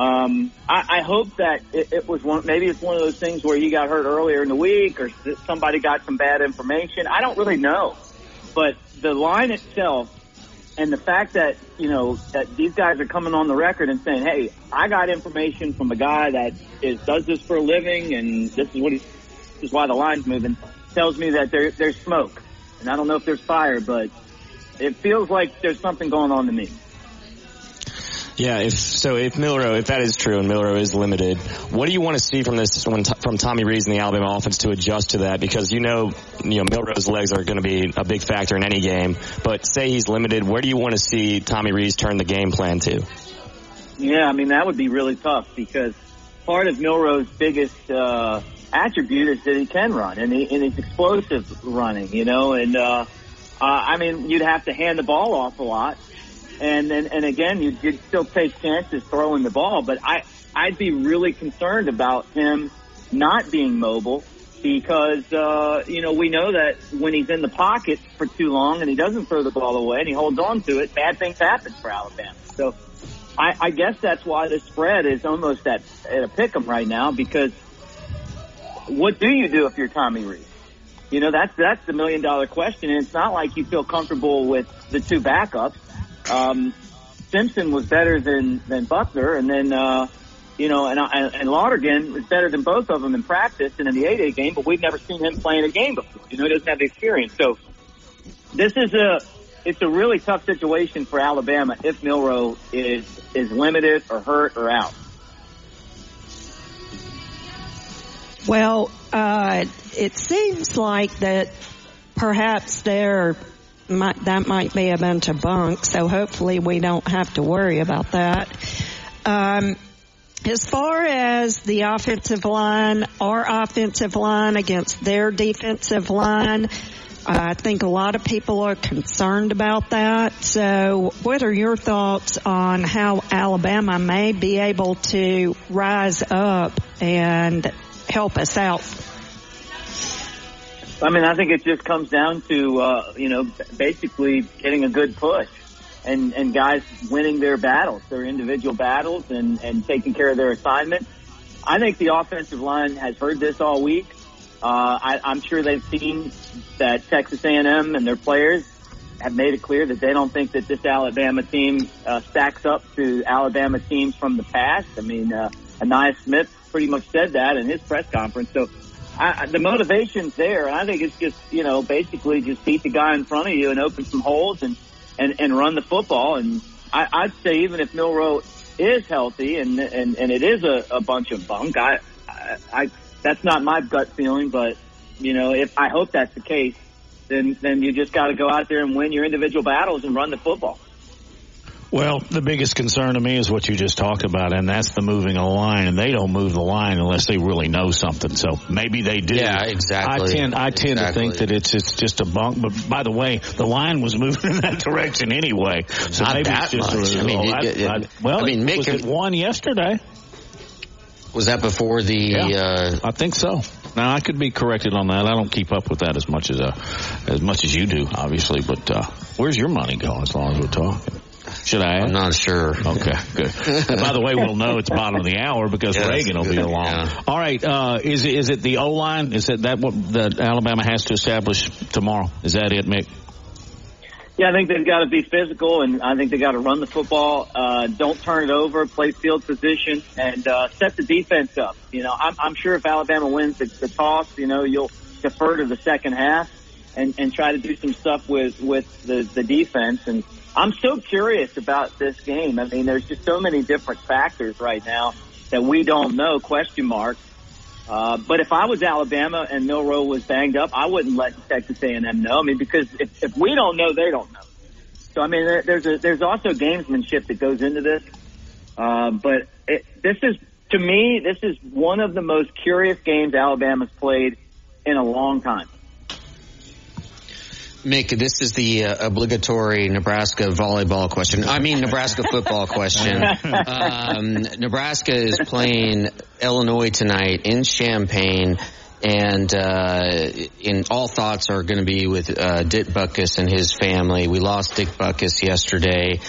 um, I, I hope that it, it was one. Maybe it's one of those things where he got hurt earlier in the week, or somebody got some bad information. I don't really know, but the line itself and the fact that you know that these guys are coming on the record and saying, "Hey, I got information from a guy that is does this for a living, and this is what he, this is why the line's moving," tells me that there there's smoke, and I don't know if there's fire, but it feels like there's something going on to me. Yeah, if so, if Milroe, if that is true, and Milroe is limited, what do you want to see from this when, from Tommy Rees and the Alabama offense to adjust to that? Because you know, you know, Milroe's legs are going to be a big factor in any game. But say he's limited, where do you want to see Tommy Rees turn the game plan to? Yeah, I mean that would be really tough because part of Milroe's biggest uh, attribute is that he can run and, he, and he's explosive running, you know. And uh, uh, I mean, you'd have to hand the ball off a lot, and and, and again, you'd, still take chances throwing the ball. But I I'd be really concerned about him not being mobile because uh, you know we know that when he's in the pocket for too long and he doesn't throw the ball away and he holds on to it, bad things happen for Alabama. So I, I guess that's why the spread is almost at at a pick 'em right now because what do you do if you're Tommy Rees? You know that's that's the million dollar question, and it's not like you feel comfortable with the two backups. Um, Simpson was better than than Buckner, and then uh, you know, and and, Lonergan was better than both of them in practice and in the eight A game, but we've never seen him play in a game before. You know, he doesn't have the experience. So this is a it's a really tough situation for Alabama if Milroe is is limited or hurt or out. Well, uh, it seems like that perhaps there might, that might be a bunch of bunk, so hopefully we don't have to worry about that. Um, as far as the offensive line, our offensive line against their defensive line, I think a lot of people are concerned about that. So what are your thoughts on how Alabama may be able to rise up and help us out? I mean, I think it just comes down to uh, you know basically getting a good push and and guys winning their battles, their individual battles, and and taking care of their assignment. I think the offensive line has heard this all week. Uh, I, I'm sure they've seen that Texas A&M and their players have made it clear that they don't think that this Alabama team uh, stacks up to Alabama teams from the past. I mean, uh, Ainias Smith pretty much said that in his press conference. So I, the motivation's there. I think it's just, you know, basically just beat the guy in front of you and open some holes and, and, and run the football. And I, I'd say even if Milroe is healthy and, and, and it is a, a bunch of bunk, I, I, I, that's not my gut feeling, but you know, if I hope that's the case, then, then you just got to go out there and win your individual battles and run the football. Well, the biggest concern to me is what you just talked about, and that's the moving of the line. And they don't move the line unless they really know something. So maybe they do. Yeah, exactly. I tend, I tend exactly. to think that it's it's just a bunk. But by the way, the line was moving in that direction anyway. So Not maybe that it's just much. A, I mean, oh, it- I, well, I mean, Mick was it one yesterday. Was that before the? Yeah, Uh, I think so. Now I could be corrected on that. I don't keep up with that as much as uh, as much as you do, obviously. But uh, where's your money going? As long as we're talking, should I? Ask? I'm not sure. Okay, good. And by the way, we'll know it's bottom of the hour because Yes. Reagan will be along. Yeah. All right, uh, is it, is it the O line? Is it that what that Alabama has to establish tomorrow? Is that it, Mick? Yeah, I think they've got to be physical, and I think they got to run the football. Uh, don't turn it over. Play field position, and uh, set the defense up. You know, I'm, I'm sure if Alabama wins the, the toss, you know, you'll defer to the second half and, and try to do some stuff with with the, the defense. And I'm so curious about this game. I mean, there's just so many different factors right now that we don't know. Question marks. Uh, but if I was Alabama and Milroe was banged up, I wouldn't let Texas A&M know. I mean, because if, if we don't know, they don't know. So I mean, there, there's a, there's also gamesmanship that goes into this. Uh, but it, this is, to me, this is one of the most curious games Alabama's played in a long time. Mick, this is the uh, obligatory Nebraska volleyball question. I mean, Nebraska football question. Um, Nebraska is playing Illinois tonight in Champaign, and uh, in all thoughts are going to be with uh, Dick Butkus and his family. We lost Dick Butkus yesterday.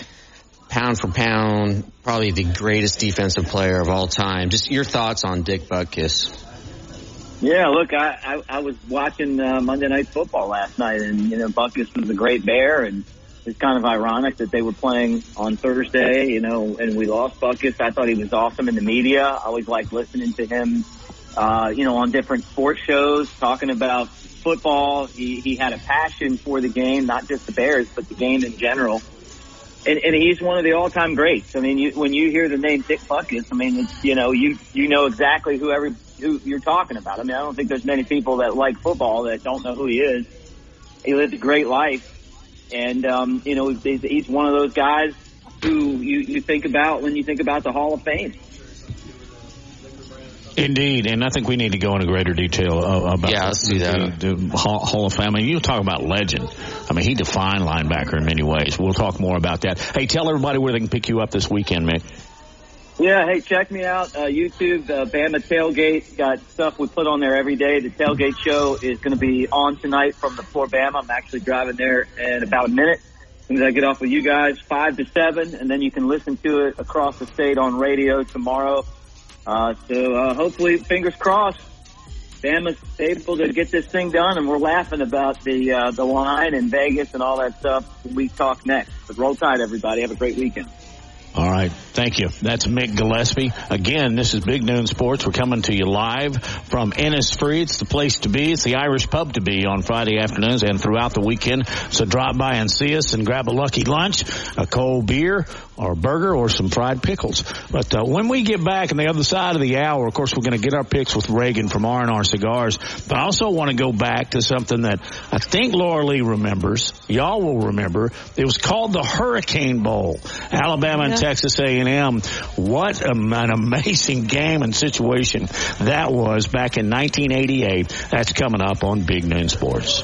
Pound for pound, probably the greatest defensive player of all time. Just your thoughts on Dick Butkus. Yeah, look, I, I, I was watching uh, Monday Night Football last night, and you know, Butkus was a great bear, and it's kind of ironic that they were playing on Thursday, you know, and we lost Butkus. I thought he was awesome in the media. I always liked listening to him, uh, you know, on different sports shows, talking about football. He he had a passion for the game, not just the Bears, but the game in general. And, and he's one of the all-time greats. I mean, you, when you hear the name Dick Butkus, I mean, it's, you know, you you know exactly who every who you're talking about. I mean, I don't think there's many people that like football that don't know who he is. He lived a great life, and um, you know, he's, he's one of those guys who you you think about when you think about the Hall of Fame. Indeed, and I think we need to go into greater detail uh, about Yeah, let's do that. the, the Hall, Hall of Fame. I mean, you talk about legend. I mean, he defined linebacker in many ways. We'll talk more about that. Hey, tell everybody where they can pick you up this weekend, Mick. Yeah, hey, check me out. Uh, YouTube, uh, Bama Tailgate. Got stuff we put on there every day. The Tailgate Show is going to be on tonight from the floor Bama. I'm actually driving there in about a minute. As soon as I get off with you guys, 5 to 7, and then you can listen to it across the state on radio tomorrow. Uh, so uh, hopefully, fingers crossed, Bama's able to get this thing done, and we're laughing about the uh, the line in Vegas and all that stuff we talk next. But roll tide, everybody. Have a great weekend. All right. Thank you. That's Mick Gillespie. Again, this is Big Noon Sports. We're coming to you live from Innisfree. It's the place to be. It's the Irish pub to be on Friday afternoons and throughout the weekend. So drop by and see us and grab a lucky lunch, a cold beer, or a burger, or some fried pickles. But uh, when we get back on the other side of the hour, of course, we're going to get our picks with Reagan from R&R Cigars. But I also want to go back to something that I think Laura Lee remembers. Y'all will remember. It was called the Hurricane Bowl. Alabama Yeah. Texas A&M. What an amazing game and situation that was back in 1988. That's coming up on Big Noon Sports.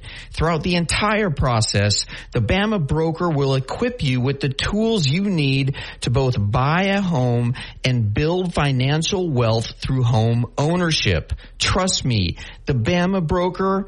Throughout the entire process, the Bama broker will equip you with the tools you need to both buy a home and build financial wealth through home ownership. Trust me, the Bama broker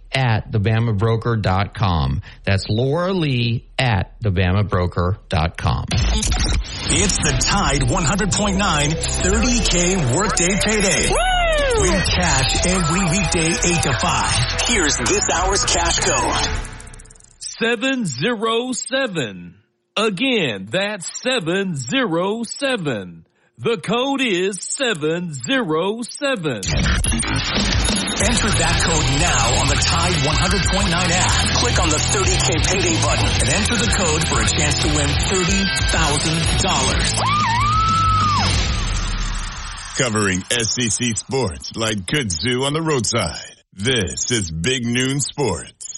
at thebamabroker.com. That's Laura Lee at thebamabroker.com. It's the Tide 100.9 30K workday payday. Woo! Win cash every weekday 8 to 5. Here's this hour's cash code. 707. Again, that's 707. The code is 707. Enter that code now on the Tide 100.9 app. Click on the 30K payday button and enter the code for a chance to win $30,000. Covering SEC sports like kudzu on the roadside. This is Big Noon Sports.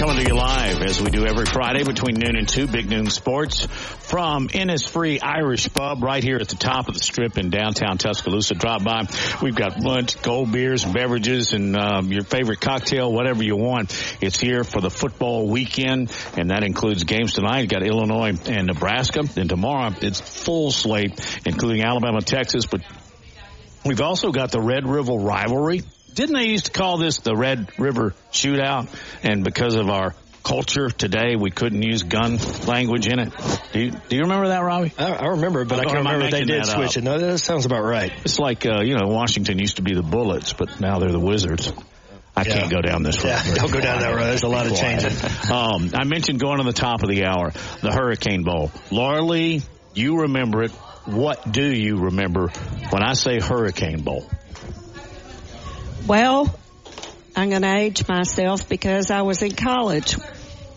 Coming to you live as we do every Friday between noon and 2, Big Noon Sports from Innisfree Irish Pub right here at the top of the strip in downtown Tuscaloosa. Drop by. We've got lunch, cold beers, beverages, and um, your favorite cocktail, whatever you want. It's here for the football weekend, and that includes games tonight. You've got Illinois and Nebraska. And tomorrow, it's full slate, including Alabama, Texas, but we've also got the Red River rivalry didn't they used to call this the Red River Shootout? And because of our culture today, we couldn't use gun language in it. Do you, do you remember that, Robbie? I, I remember, but I can't remember if they did switch it. No, that sounds about right. It's like, uh, you know, Washington used to be the Bullets, but now they're the Wizards. I Yeah. can't go down this road. Yeah, don't go down that road. There's a lot of changes. Um, I mentioned going to the top of the hour, the Hurricane Bowl. Laura Lee, you remember it. What do you remember when I say Hurricane Bowl? Well, I'm going to age myself because I was in college.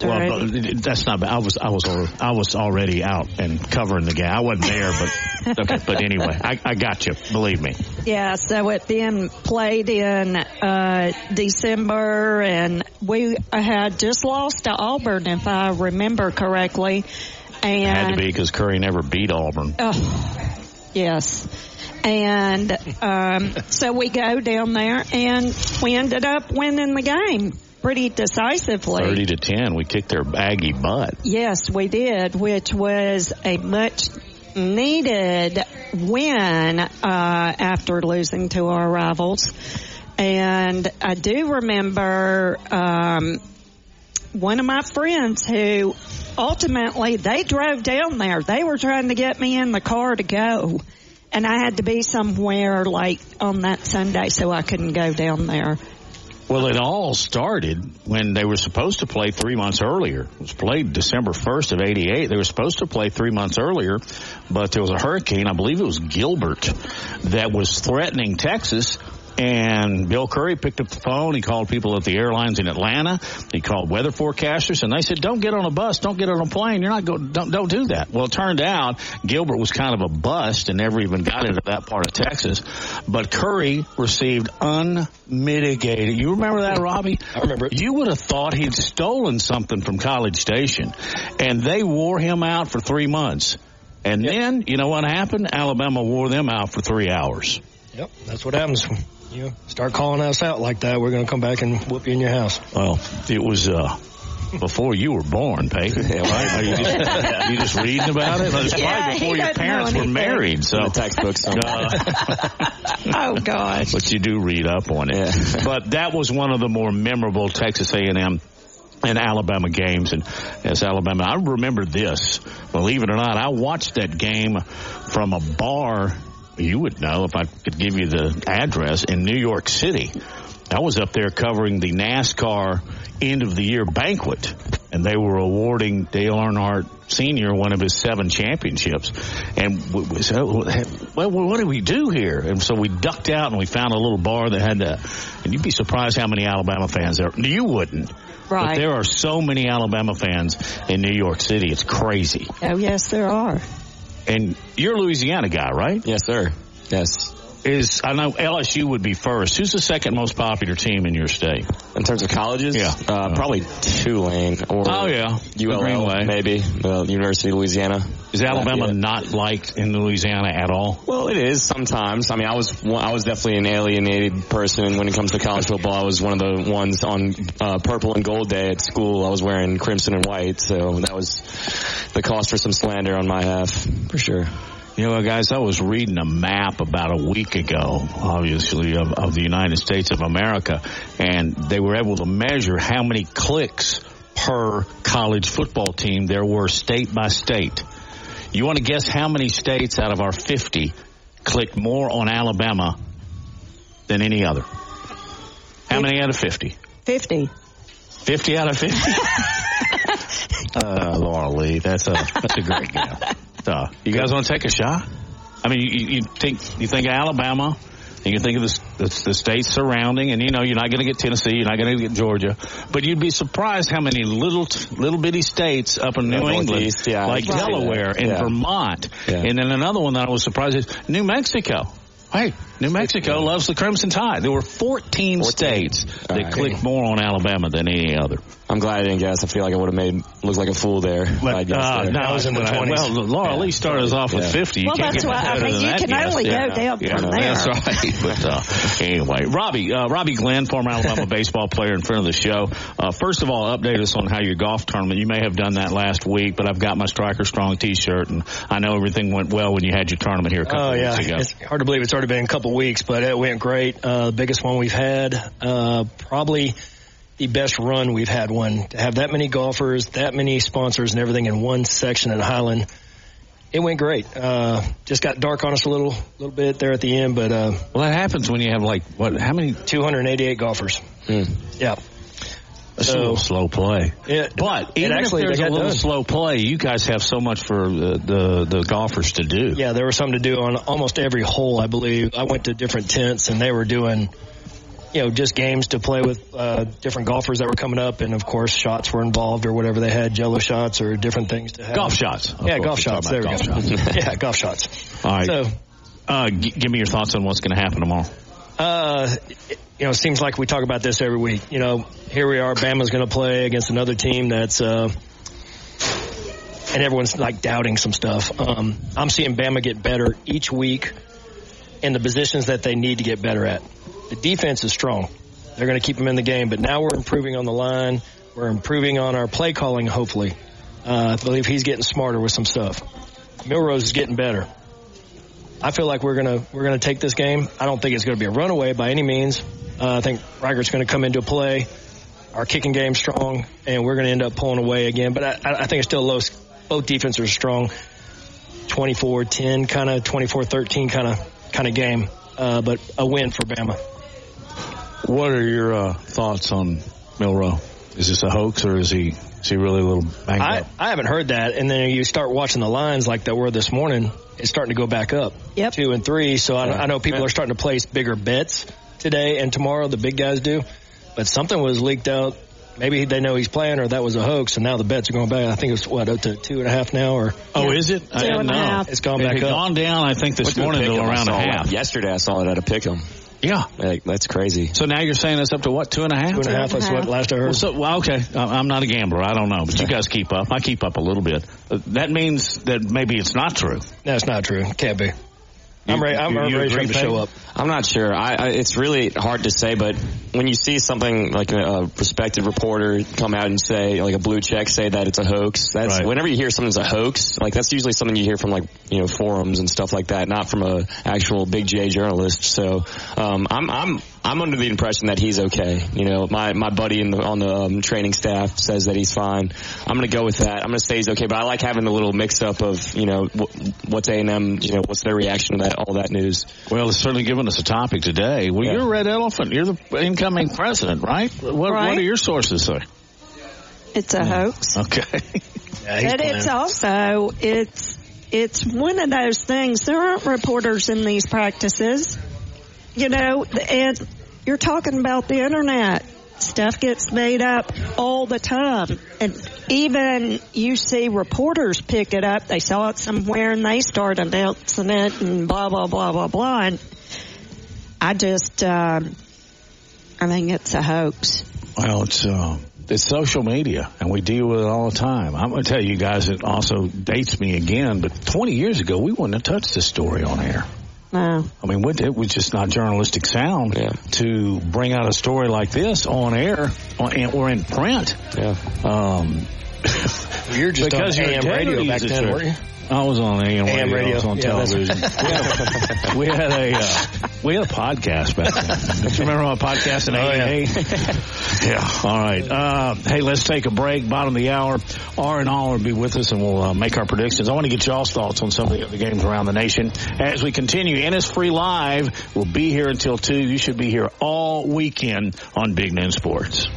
Well, that's not. bad. I was. I was. I was already out and covering the game. I wasn't there, but okay. But anyway, I, I got you. Believe me. Yeah, so it then played in uh, December, and we had just lost to Auburn, if I remember correctly. And it Had to be because Curry never beat Auburn. Oh, yes. And um, so we go down there, and we ended up winning the game pretty decisively. Thirty to ten. We kicked their Aggie butt. Yes, we did, which was a much needed win uh, after losing to our rivals. And I do remember um, one of my friends who ultimately they drove down there. They were trying to get me in the car to go. And I had to be somewhere like on that Sunday so I couldn't go down there. Well, it all started when they were supposed to play three months earlier. It was played December 1st of 88. They were supposed to play three months earlier, but there was a hurricane, I believe it was Gilbert, that was threatening Texas. And Bill Curry picked up the phone. He called people at the airlines in Atlanta. He called weather forecasters, and they said, "Don't get on a bus. Don't get on a plane. You're not go. Don't don't do that." Well, it turned out Gilbert was kind of a bust and never even got into that part of Texas. But Curry received unmitigated. You remember that, Robbie? I remember. You would have thought he'd stolen something from College Station, and they wore him out for three months. And then, you know what happened? Alabama wore them out for three hours. Yep, that's what happens. When You start calling us out like that, we're going to come back and whoop you in your house. Well, it was uh, before you were born, Peyton. Yeah, right? Are you just, you just reading about it? It was Yeah, probably before your parents were married. So The textbooks. oh gosh. but you do read up on it. but that was one of the more memorable Texas A&M and Alabama games. And as Alabama, I remember this. Believe it or not, I watched that game from a bar. You would know if I could give you the address in New York City. I was up there covering the NASCAR end of the year banquet, and they were awarding Dale Earnhardt Sr. one of his seven championships. And we, we said, well, what do we do here? And so we ducked out and we found a little bar that had that. And you'd be surprised how many Alabama fans there. You wouldn't. But Right. there are so many Alabama fans in New York City. It's crazy. Oh yes, there are. And you're a Louisiana guy, right? Yes, sir. Yes. Is I know LSU would be first. Who's the second most popular team in your state? In terms of colleges, Yeah. uh, probably Tulane or Oh, yeah. ULL Greenway. maybe uh, University of Louisiana. Is Alabama Yeah. not liked in Louisiana at all? Well, it is sometimes. I mean, I was I was definitely an alienated person when it comes to college football. I was one of the ones on uh, purple and gold day at school. I was wearing crimson and white, so that was the cost for some slander on my half, for sure. You know, guys, I was reading a map about a week ago, obviously, of, of the United States of America, and they were able to measure how many clicks per college football team there were state by state. You want to guess how many states out of our 50 clicked more on Alabama than any other? How many out of 50? Fifty. 50 out of 50? uh, Laura Lee, that's a, that's a great game. You guys want to take a shot? I mean, you, you think you think of Alabama, and you think of the, the, the states surrounding, and you know you're not going to get Tennessee, you're not going to get Georgia, but you'd be surprised how many little little bitty states up in New England, Northeast, yeah, like Delaware and Yeah. Vermont, Yeah. and then another one that I was surprised is New Mexico. Hey, New Mexico loves the Crimson Tide. There were 14, states that right. clicked more on Alabama than any other. I'm glad I didn't guess. I feel like I would have made look like a fool there. if I'd Uh, there. no, I was in the well, 20s. Well, Laura Yeah. Lee started us off with Yeah. 50. You Well, can't that's why I mean you that can guess. only Yeah. go down Yeah, from no, there. That's right. But uh, anyway, Robbie, uh, Robbie Glenn, former Alabama baseball player, in front of the show. Uh, first of all, update us on how your golf tournament. You may have done that last week, but I've got my Striker Strong T-shirt, and I know everything went well when you had your tournament here a couple Oh yeah, weeks ago. it's hard to believe it's already been a couple weeks, but it went great. Uh, the biggest one we've had, uh, probably the best run we've had. One to have that many golfers, that many sponsors, and everything in one section at Highland. It went great. Uh, just got dark on us a little, little bit there at the end, but uh, well, that happens when you have like what? How many? 288 golfers. Yeah. That's a little slow play. It, But it even actually if there's a little done. slow play, you guys have so much for the, the, the golfers to do. Yeah, there was something to do on almost every hole, I believe. I went to different tents and they were doing, you know, just games to play with uh, different golfers that were coming up, and of course, shots were involved or whatever they had, jello shots or different things to have. Golf shots. Yeah, golf shots. There we go. shots. yeah, golf shots. All right. So, Uh, g- give me your thoughts on what's going to happen tomorrow. uh, you know, it seems like we talk about this every week. You know, here we are. Bama's going to play against another team that's, uh, and everyone's like doubting some stuff. Um, I'm seeing Bama get better each week in the positions that they need to get better at. The defense is strong. They're going to keep them in the game, but now we're improving on the line. We're improving on our play calling, hopefully. Uh, I believe he's getting smarter with some stuff. Milroe's is getting better. I feel like we're gonna we're gonna take this game. I don't think it's gonna be a runaway by any means. Uh, I think Reichard's gonna come into play. Our kicking game's strong, and we're gonna end up pulling away again. But I, I I think it's still low. Both defenses are strong. 24-10 kind of 24-13 kind of kind of game, uh, but a win for Bama. What are your uh, thoughts on Milroe? Is this a hoax or is he is he really a little banged I, up? I haven't heard that, and then you start watching the lines like that were this morning. It's starting to go back up. Yep. Two and three. So I, I know people are starting to place bigger bets today and tomorrow. The big guys do, but something was leaked out. Maybe they know he's playing, or that was a hoax, and now the bets are going back. I think it's what up to two and a half now, or Oh, is it? I Two didn't know. it's gone It back had up. gone down. I think this Went to a morning to pick 'em. I around a half. Yesterday I saw it at a pick 'em. Yeah. Like, that's crazy. So now you're saying it's up to what two and a half? Two and a half. That's what last I heard. Well, so, well, okay. I- I'm not a gambler. I don't know, but you guys keep up. I keep up a little bit. Uh, That means that maybe it's not true. That's not true. Can't be. I'm ready. I'm You- you ready for agree, to show up. I'm not sure. I, I, it's really hard to say, but when you see something like a, a respected reporter come out and say, like a blue check, say that it's a hoax. That's Right. whenever you hear something's a hoax, like that's usually something you hear from like you know forums and stuff like that, not from a actual big J journalist. So um, I'm I'm I'm under the impression that he's okay. You know, my my buddy in the, on the um, training staff says that he's fine. I'm gonna go with that. I'm gonna say he's okay, but I like having the little mix up of you know wh- what's A and M, you know, what's their reaction to that all that news. Well, it's certainly given us a topic today. Well, you're a red elephant. You're the incoming president, right? What, what Right. are your sources say? It's a hoax. Okay. But it's also it's it's one of those things. There aren't reporters in these practices, you know, and you're talking about the internet. Stuff gets made up all the time, and even you see reporters pick it up. They saw it somewhere and they start announcing it, and blah blah blah blah blah. And I just, um, I think it's a hoax. Well, it's uh, it's social media, and we deal with it all the time. I'm going to tell you guys, it also dates me again. But 20 years ago, we wouldn't have touched this story on air. No. I mean, what- it was just not journalistic sound to bring out a story like this on air on, or in print. Yeah. Um, You're just because on your AM radio integrity back then, weren't you? I was on AM, AM radio. I radio. was on Yeah, television. we, had, we had a uh, we had a podcast back then. Don't you remember my podcast in Oh, yeah. '88? yeah. All right. Uh, hey, let's take a break. Bottom of the hour. R and all will be with us, and we'll uh, make our predictions. I want to get y'all's thoughts on some of the other games around the nation as we continue. Innisfree Live will be here until two. You should be here all weekend on Big Noon Sports.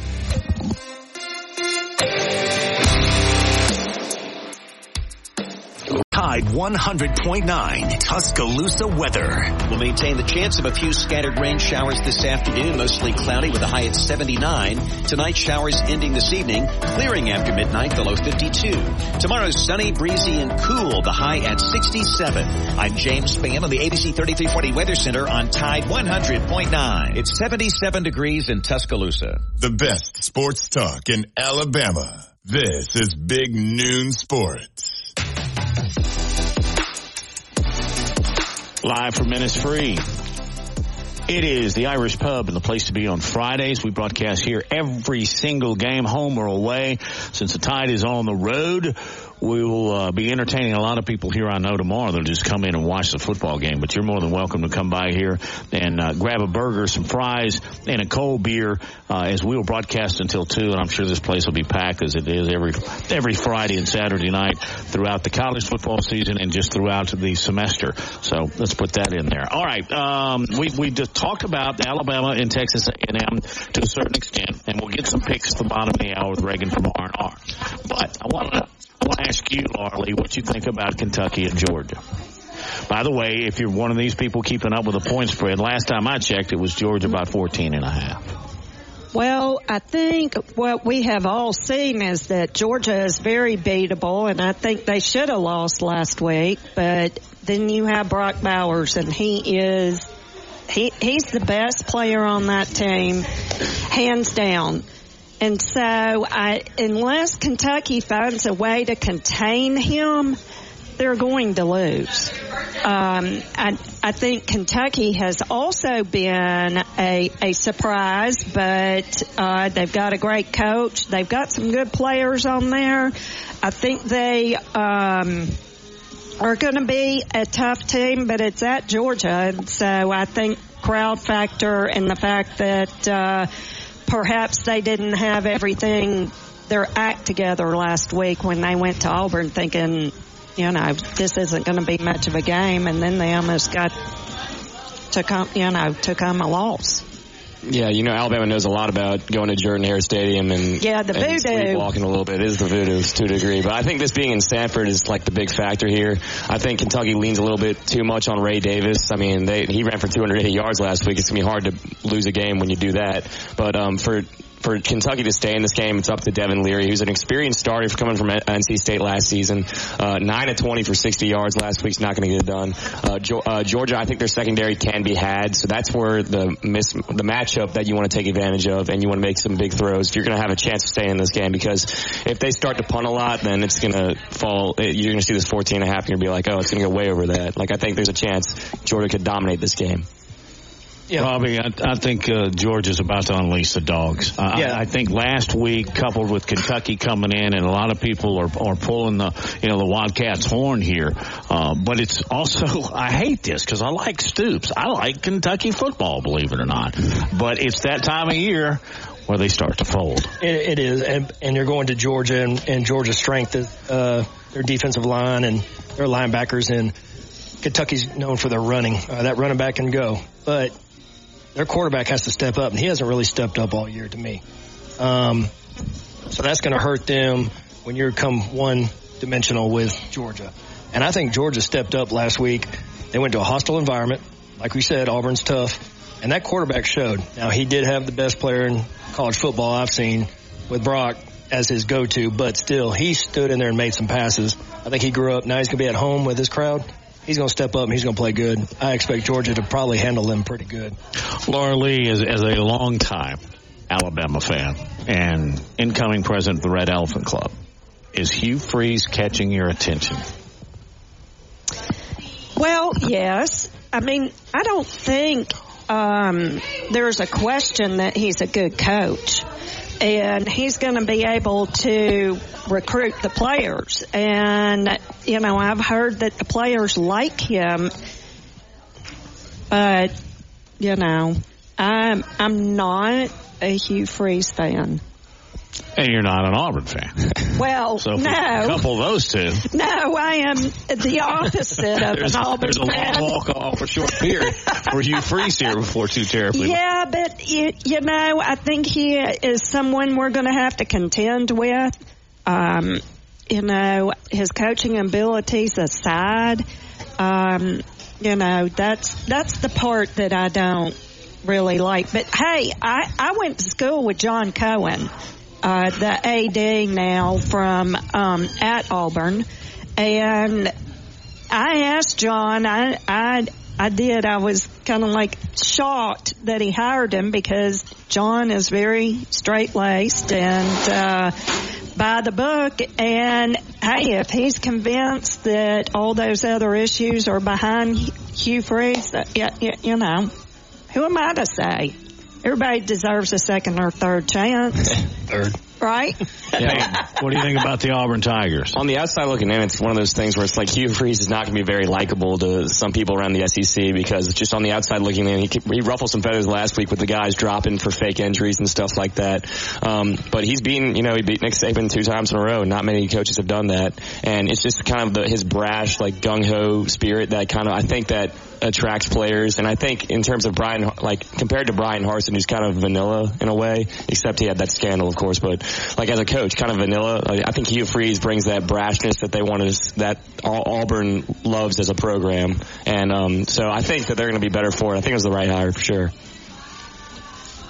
Tide 100.9 Tuscaloosa weather. We'll maintain the chance of a few scattered rain showers this afternoon, mostly cloudy with a high at 79. Tonight, showers ending this evening, clearing after midnight, the low 52. Tomorrow's sunny, breezy, and cool, the high at 67. I'm James Spann on the ABC 3340 Weather Center on Tide 100.9. It's 77 degrees in Tuscaloosa. The best sports talk in Alabama. This is Big Noon Sports. Live from Innisfree. It is the Irish Pub and the place to be on Fridays. We broadcast here every single game, home or away. Since the Tide is on the road, we will uh, be entertaining a lot of people here. I know tomorrow they'll just come in and watch the football game. But you're more than welcome to come by here and uh, grab a burger, some fries, and a cold beer uh, as we will broadcast until two. And I'm sure this place will be packed as it is every every Friday and Saturday night throughout the college football season and just throughout the semester. So let's put that in there. All right, um, we we just talked about Alabama and Texas A&M to a certain extent, and we'll get some picks at the bottom of the hour with Reagan from R&R. But I want to I want to ask you, Laura Lee, what you think about Kentucky and Georgia. By the way, if you're one of these people keeping up with the point spread, last time I checked, it was Georgia by 14 and a half. Well, I think what we have all seen is that Georgia is very beatable, and I think they should have lost last week. But then you have Brock Bowers, and he is he he's the best player on that team, hands down. And so, I, unless Kentucky finds a way to contain him, they're going to lose. Um, I, I think Kentucky has also been a, a surprise, but uh, they've got a great coach. They've got some good players on there. I think they um, are going to be a tough team, but it's at Georgia, so I think crowd factor and the fact that uh, perhaps they didn't have everything their act together last week when they went to Auburn thinking, you know, this isn't going to be much of a game, and then they almost got to come, you know, to come a loss. Yeah, you know Alabama knows a lot about going to Jordan Hare Stadium and Yeah, the and voodoo. walking a little bit. It is the voodoo to a degree, but I think this being in Sanford is like the big factor here. I think Kentucky leans a little bit too much on Ray Davis. I mean, they, he ran for 280 yards last week. It's gonna be hard to lose a game when you do that. But um, for for Kentucky to stay in this game, it's up to Devin Leary, who's an experienced starter coming from NC State last season. Uh, nine of 20 for 60 yards last week's not going to get it done. Uh, uh, Georgia, I think their secondary can be had, so that's where the miss, the matchup that you want to take advantage of, and you want to make some big throws if you're going to have a chance to stay in this game. Because if they start to punt a lot, then it's going to fall. You're going to see this 14 and a half, and you're going to be like, oh, it's going to go way over that. Like I think there's a chance Georgia could dominate this game. Yeah. Robbie, I, I think uh, is about to unleash the dogs. I, Yeah. I, I think last week, coupled with Kentucky coming in, and a lot of people are, are pulling the you know the Wildcats horn here. Uh, but it's also I hate this because I like Stoops. I like Kentucky football, believe it or not. But it's that time of year where they start to fold. It, it is, and, and you're going to Georgia, and, and Georgia's strength is uh, their defensive line and their linebackers, and Kentucky's known for their running. Uh, that running back can go, but their quarterback has to step up, and he hasn't really stepped up all year to me. Um, so that's going to hurt them when you come one dimensional with Georgia. And I think Georgia stepped up last week. They went to a hostile environment. Like we said, Auburn's tough. And that quarterback showed. Now, he did have the best player in college football I've seen with Brock as his go-to, but still, he stood in there and made some passes. I think he grew up. Now he's going to be at home with his crowd. He's going to step up and he's going to play good. I expect Georgia to probably handle them pretty good. Laura Lee is as a long time Alabama fan and incoming president of the Red Elephant Club. Is Hugh Freeze catching your attention? Well, yes. I mean, I don't think um, there's a question that he's a good coach. And he's going to be able to recruit the players. And, you know, I've heard that the players like him. But, you know, I'm, I'm not a Hugh Freeze fan. And you're not an Auburn fan. Well, So no. couple those two. No, I am the opposite of an Auburn fan. there's a long walk off a short period for Hugh Freeze here before too terribly. Yeah, but you, you know, I think he is someone we're going to have to contend with. Um, you know, his coaching abilities aside, um, you know, that's that's the part that I don't really like. But hey, I I went to school with John Cohen, uh, the AD now from um, at Auburn, and I asked John. I I I did. I was kind of like shocked that he hired him because John is very straight laced and uh, by the book. And hey, if he's convinced that all those other issues are behind Hugh Freeze, uh, yeah, you know, who am I to say? Everybody deserves a second or third chance, Third. right? Yeah. what do you think about the Auburn Tigers? On the outside looking in, it's one of those things where it's like Hugh Freeze is not going to be very likable to some people around the SEC because just on the outside looking in, he, he ruffled some feathers last week with the guys dropping for fake injuries and stuff like that. Um, but he's beaten, you know, he beat Nick Saban two times in a row. Not many coaches have done that, and it's just kind of the, his brash, like gung ho spirit that kind of I think that attracts players. And I think in terms of Brian, like compared to Bryan Harsin, who's kind of vanilla in a way, except he had that scandal, of course. But like as a coach, kind of vanilla. Like, I think Hugh Freeze brings that brashness that they wanted, that Au- Auburn loves as a program. And um, so I think that they're going to be better for it. I think it was the right hire for sure.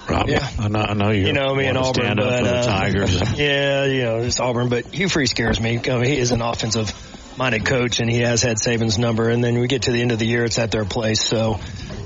Rob, Yeah. I know, I know you. You know me and want to Auburn, stand up but for the uh, Tigers. yeah, you know it's Auburn, but Hugh Freeze scares me. I mean, he is an offensive minded coach, and he has had Saban's number. And then we get to the end of the year, it's at their place. So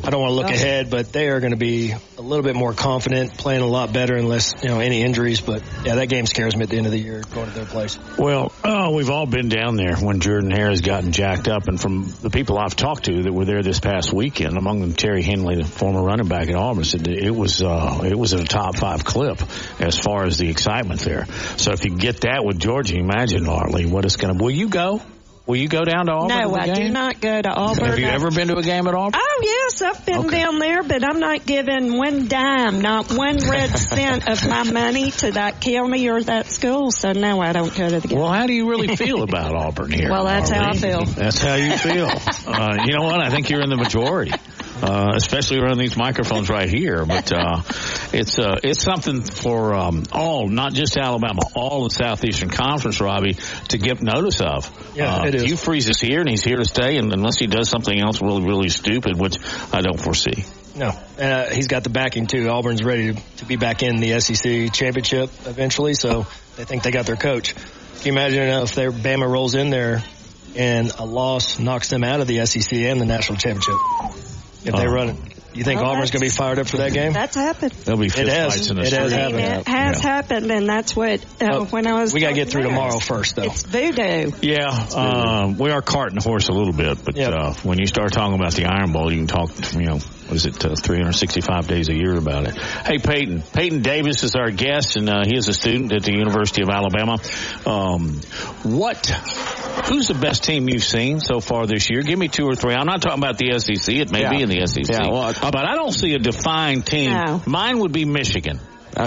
I don't want to look Oh. ahead, but they are going to be a little bit more confident, playing a lot better, unless you know any injuries. But yeah, that game scares me at the end of the year, going to their place. Well, oh, we've all been down there when Jordan Hare's has gotten jacked up, and from the people I've talked to that were there this past weekend, among them Terry Henley, the former running back at Auburn, said it was uh, it was at a top five clip as far as the excitement there. So if you get that with Georgia, imagine Hartley what it's going to. Will you go? Will you go down to Auburn? No, I do not go to Auburn. Have you ever been to a game at Auburn? Oh yes, I've been down there, but I'm not giving one dime, not one red cent of my money to that county or that school. So no, I don't go to the game. Well, how do you really feel about Auburn here? Well, that's how I feel. That's how you feel. Uh, you know what? I think you're in the majority, uh, especially around these microphones right here. But uh, it's uh, it's something for um, all, not just Alabama, all the Southeastern Conference, Robbie, to get notice of. Yeah, uh, it is. Hugh Freeze is here, and he's here to stay. And unless he does something else really, really stupid, which I don't foresee. No, uh, he's got the backing too. Auburn's ready to, to be back in the SEC championship eventually, so they think they got their coach. Can you imagine if their Bama rolls in there and a loss knocks them out of the SEC and the national championship? If they Oh. run it, you think Well, Auburn's going to be fired up for that game? That's happened. There'll be It fist has. fights in the It has street. I happened. it has Yeah. happened, and that's what uh, Well, when I was. we gotta get through to tomorrow first, though. It's voodoo. Yeah, um, we are carting the horse a little bit, but uh, when you start talking about the Iron Bowl, you can talk, you know, what is it, uh, 365 days a year about it. Hey, Peyton. Peyton Davis is our guest, and uh, he is a student at the University of Alabama. Um, what, who's the best team you've seen so far this year? Give me two or three. I'm not talking about the SEC. It may Yeah. be in the SEC. Yeah, well, but I don't see a defined team. No. Mine would be Michigan. I,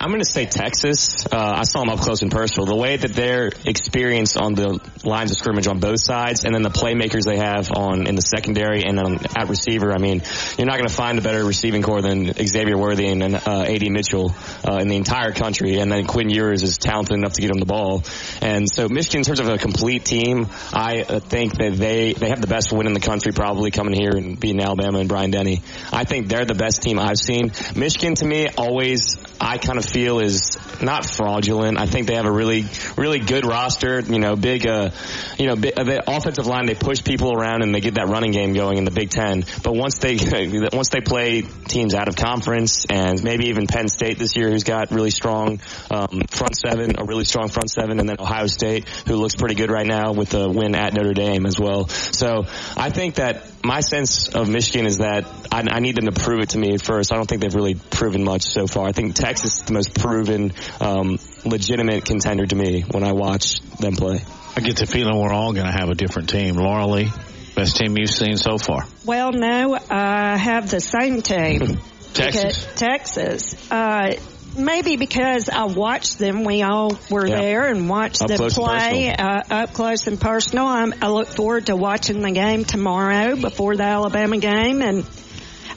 am going to say Texas. Uh, I saw them up close and personal. The way that they're experienced on the lines of scrimmage on both sides, and then the playmakers they have on in the secondary and then at receiver. I mean, you're not going to find a better receiving corps than Xavier Worthy and uh, Ad Mitchell uh, in the entire country. And then Quinn Ewers is talented enough to get him the ball. And so Michigan, in terms of a complete team, I uh, think that they they have the best win in the country probably coming here and beating Alabama and Bryant-Denny. I think they're the best team I've seen. Michigan to me always I kind of feel is not fraudulent. I think they have a really, really good roster. You know, big, uh, you know, big, offensive line. They push people around and they get that running game going in the Big Ten. But once they, once they play teams out of conference and maybe even Penn State this year, who's got really strong um, front seven, a really strong front seven, and then Ohio State, who looks pretty good right now with the win at Notre Dame as well. So I think that my sense of Michigan is that I, I need them to prove it to me first. I don't think they've really proven much so far. I think Texas is the most proven, um, legitimate contender to me when I watch them play. I get the feeling we're all going to have a different team. Laura Lee, best team you've seen so far. Well, no, I have the same team. Texas. Texas. Uh, maybe because I watched them. We all were Yeah. there and watched Up them play uh, up close and personal. I'm, I look forward to watching the game tomorrow before the Alabama game and.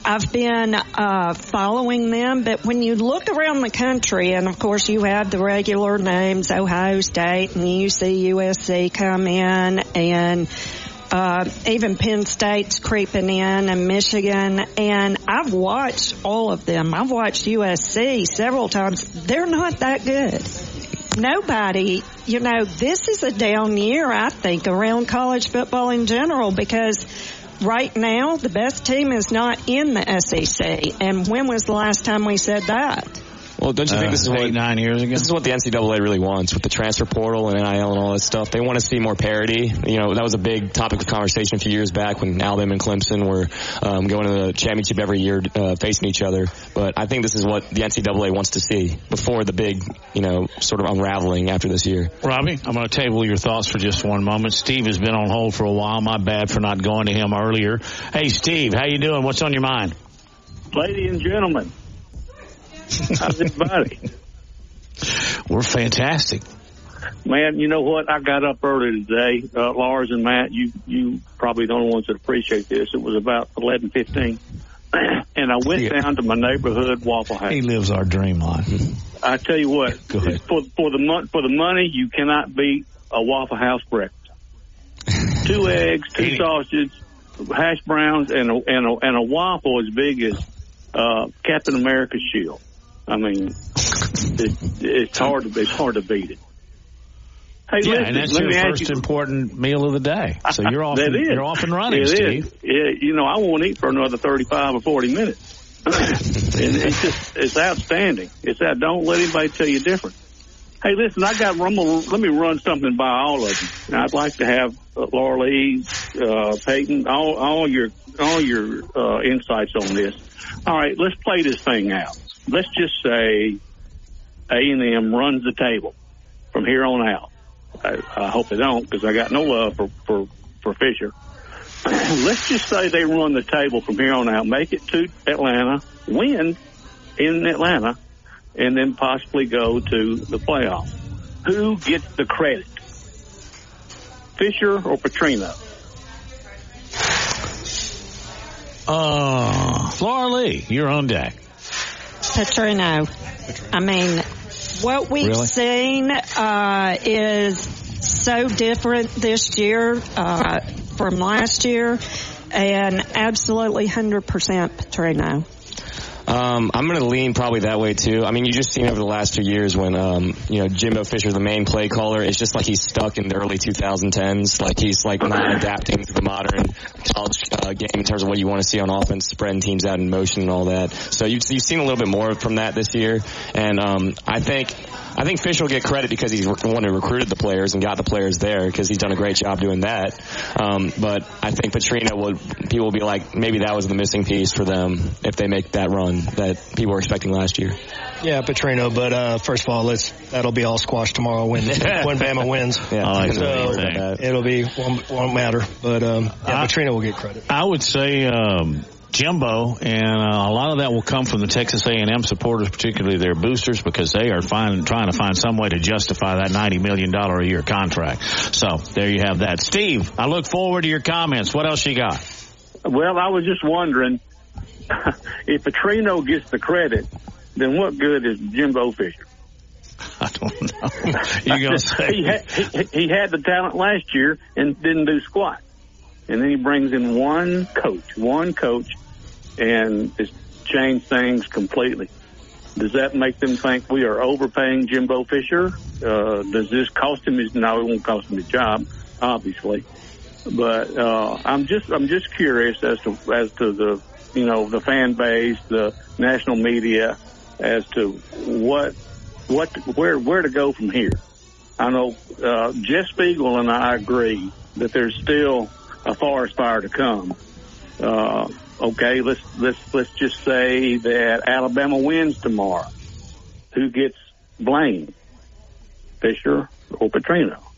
I've been uh, following them, but when you look around the country, and of course you have the regular names, Ohio State and UC, USC come in, and uh, even Penn State's creeping in and Michigan. And I've watched all of them. I've watched USC several times. They're not that good. Nobody, you know, this is a down year, I think, around college football in general because right now the best team is not in the SEC. And when was the last time we said that? Well, don't you think Uh, this is what eight, nine years ago? This is what the NCAA really wants with the transfer portal and NIL and all that stuff. They want to see more parity. You know, that was a big topic of conversation a few years back when Alabama and Clemson were um, going to the championship every year, uh, facing each other. But I think this is what the NCAA wants to see before the big, you know, sort of unraveling after this year. Robbie, I'm going to table your thoughts for just one moment. Steve has been on hold for a while. My bad for not going to him earlier. Hey, Steve, how you doing? What's on your mind? Ladies and gentlemen, how's everybody? We're fantastic. Man, you know what? I got up early today. Uh, Lars and Matt, you you probably the only ones that appreciate this. It was about eleven fifteen, and I went down to my neighborhood Waffle House. He lives our dream life. I tell you what, for for the mon- for the money, you cannot beat a Waffle House breakfast. two eggs, two sausages, hash browns, and a, and a and a waffle as big as uh, Captain America's shield. I mean, it, it's hard to it's hard to beat it. Hey, yeah, listen, and that's your first you- important meal of the day. So you're off. That and, is. You're off and running, It is. Steve. Yeah, you know, I won't eat for another thirty-five or forty minutes. and it's just it's outstanding. It's that. Don't let anybody tell you different. Hey, listen, I got. I'm gonna, let me run something by all of you. I'd like to have uh, Laura Lee, uh, Peyton, all, all your all your uh, insights on this. All right, let's play this thing out. Let's just say A and M runs the table from here on out. I, I hope they don't because I got no love for for for Fisher. Let's just say they run the table from here on out, make it to Atlanta, win in Atlanta, and then possibly go to the playoffs. Who gets the credit? Fisher or Petrino? Uh, Laura Lee, you're on deck. Petrino. I mean, what we've Really? seen uh, is so different this year uh, from last year. and absolutely 100% Petrino. Um, I'm going to lean probably that way too. I mean, you just seen over the last two years when, um, you know, Jimbo Fisher, the main play caller, it's just like he's stuck in the early 2010s. Like he's like not adapting to the modern college uh, game in terms of what you want to see on offense, spreading teams out in motion and all that. So you've, you've seen a little bit more from that this year. And, um, I think, I think Fish will get credit because he's the one who recruited the players and got the players there because he's done a great job doing that. Um, but I think Petrino will, people will be like, maybe that was the missing piece for them if they make that run that people were expecting last year. Yeah, Petrino. But uh, first of all, let's that'll be all squashed tomorrow when when Bama wins. Yeah, I like so that. it'll be won't, won't matter. But um, yeah, Petrino will get credit. I would say um, Jimbo, and uh, a lot of that will come from the Texas A&M supporters, particularly their boosters, because they are find, trying to find some way to justify that ninety million dollar a year contract. So there you have that. Steve, I look forward to your comments. What else you got? Well, I was just wondering if Petrino gets the credit, then what good is Jimbo Fisher? I don't know. You gonna say he, had, he, he had the talent last year and didn't do squat, and then he brings in one coach, one coach, and it's changed things completely. Does that make them think we are overpaying Jimbo Fisher? Uh, does this cost him his? No, it won't cost him his job, obviously. But uh, I'm just I'm just curious as to as to the you know the fan base, the national media, as to what what where where to go from here. I know uh, Jeff Spiegel and I agree that there's still a forest fire to come. Uh, okay, let's let's let's just say that Alabama wins tomorrow. Who gets blamed? Fisher or Petrino?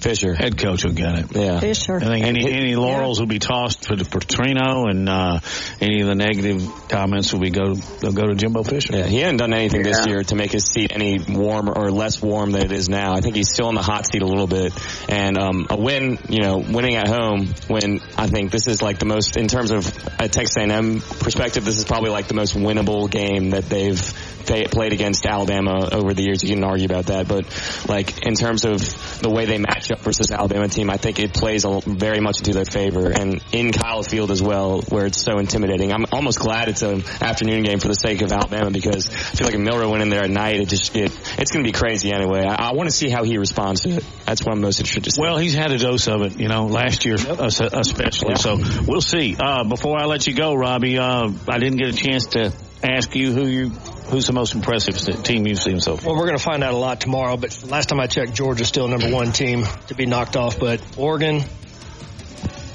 Fisher. Head coach will get it. Yeah. Fisher. I think any any laurels will be tossed for, for Trino, and uh, any of the negative comments will be go they'll go to Jimbo Fisher. Yeah, he hadn't done anything this year to make his seat any warmer or less warm than it is now. I think he's still in the hot seat a little bit. And um, a win, you know, winning at home, when I think this is like the most, in terms of a Texas A&M perspective, this is probably like the most winnable game that they've they played against Alabama over the years. You can argue about that, but like in terms of the way they match up versus Alabama team, I think it plays a, very much into their favor. And in Kyle Field as well, where it's so intimidating. I'm almost glad it's an afternoon game for the sake of Alabama because I feel like if Milroe went in there at night, it just it, it's going to be crazy anyway. I, I want to see how he responds to it. That's what I'm most interested to. Well, he's had a dose of it, you know, last year es- especially. So we'll see. Uh, before I let you go, Robbie, uh, I didn't get a chance to ask you who you who's the most impressive team you've seen so far. Well, we're going to find out a lot tomorrow, but last time I checked, Georgia's still number one team to be knocked off. But Oregon,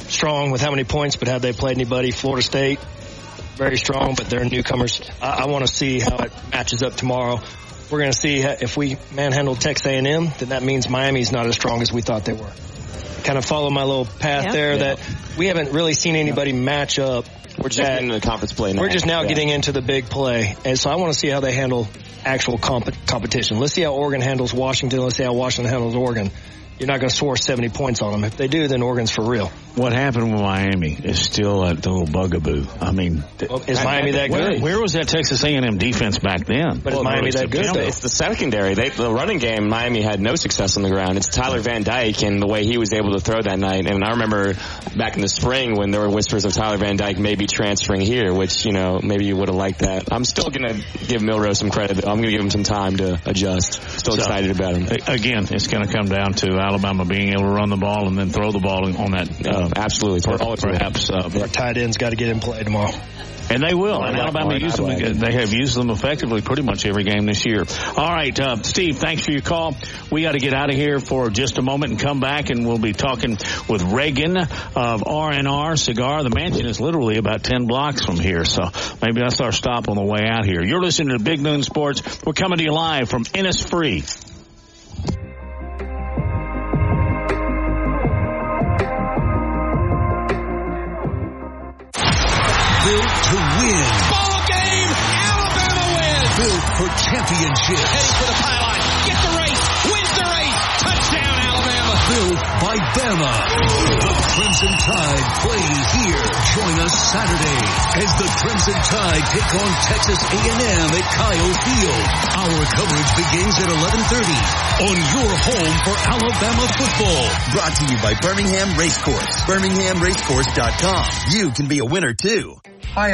strong with how many points, but have they played anybody? Florida State, very strong, but they're newcomers. I, I want to see how it matches up tomorrow. We're going to see if we manhandle Texas A&M, then that means Miami's not as strong as we thought they were. Kind of follow my little path Yeah. there Yeah. that we haven't really seen anybody match up. We're just getting into the conference play now. we're just now Yeah. getting into the big play, and so I want to see how they handle actual comp- competition. Let's see how Oregon handles Washington. Let's see how Washington handles Oregon. You're not going to score 70 points on them. If they do, then Oregon's for real. What happened with Miami is still a little bugaboo. I mean, Well, is Miami that where, good? where was that Texas A&M defense back then? But is Miami that good? Though? It's the secondary. They, the running game, Miami had no success on the ground. It's Tyler Van Dyke and the way he was able to throw that night. And I remember back in the spring when there were whispers of Tyler Van Dyke maybe transferring here, which, you know, maybe you would have liked that. I'm still going to give Milroe some credit. I'm going to give him some time to adjust. Still So, excited about him. Again, it's going to come down to Alabama being able to run the ball and then throw the ball on that. Uh, Absolutely. per- All perhaps, uh, Our tight ends got to get in play tomorrow. and they will. And Alabama Warren used them. They have used them effectively pretty much every game this year. All right, uh, Steve, thanks for your call. We got to get out of here for just a moment and come back, and we'll be talking with Reagan of R&R Cigar. The mansion is literally about ten blocks from here, so maybe that's our stop on the way out here. You're listening to Big Noon Sports. We're coming to you live from Innisfree. Built to win. Ball game. Alabama wins. Built for championship. Heading for the pylon. By Bama. The Crimson Tide play here. Join us Saturday as the Crimson Tide take on Texas A&M at Kyle Field. Our coverage begins at 11:30 on your home for Alabama football. Brought to you by Birmingham Racecourse. BirminghamRacecourse.com. You can be a winner too. Hi.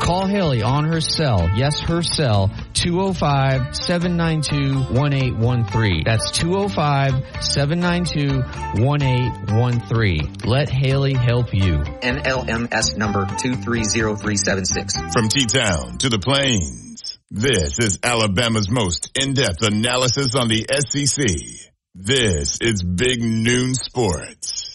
Call Haley on her cell, yes, her cell, 205-792-1813. That's 205-792-1813. Let Haley help you. NMLS number 230376. From T-Town to the Plains, this is Alabama's most in-depth analysis on the SEC. This is Big Noon Sports.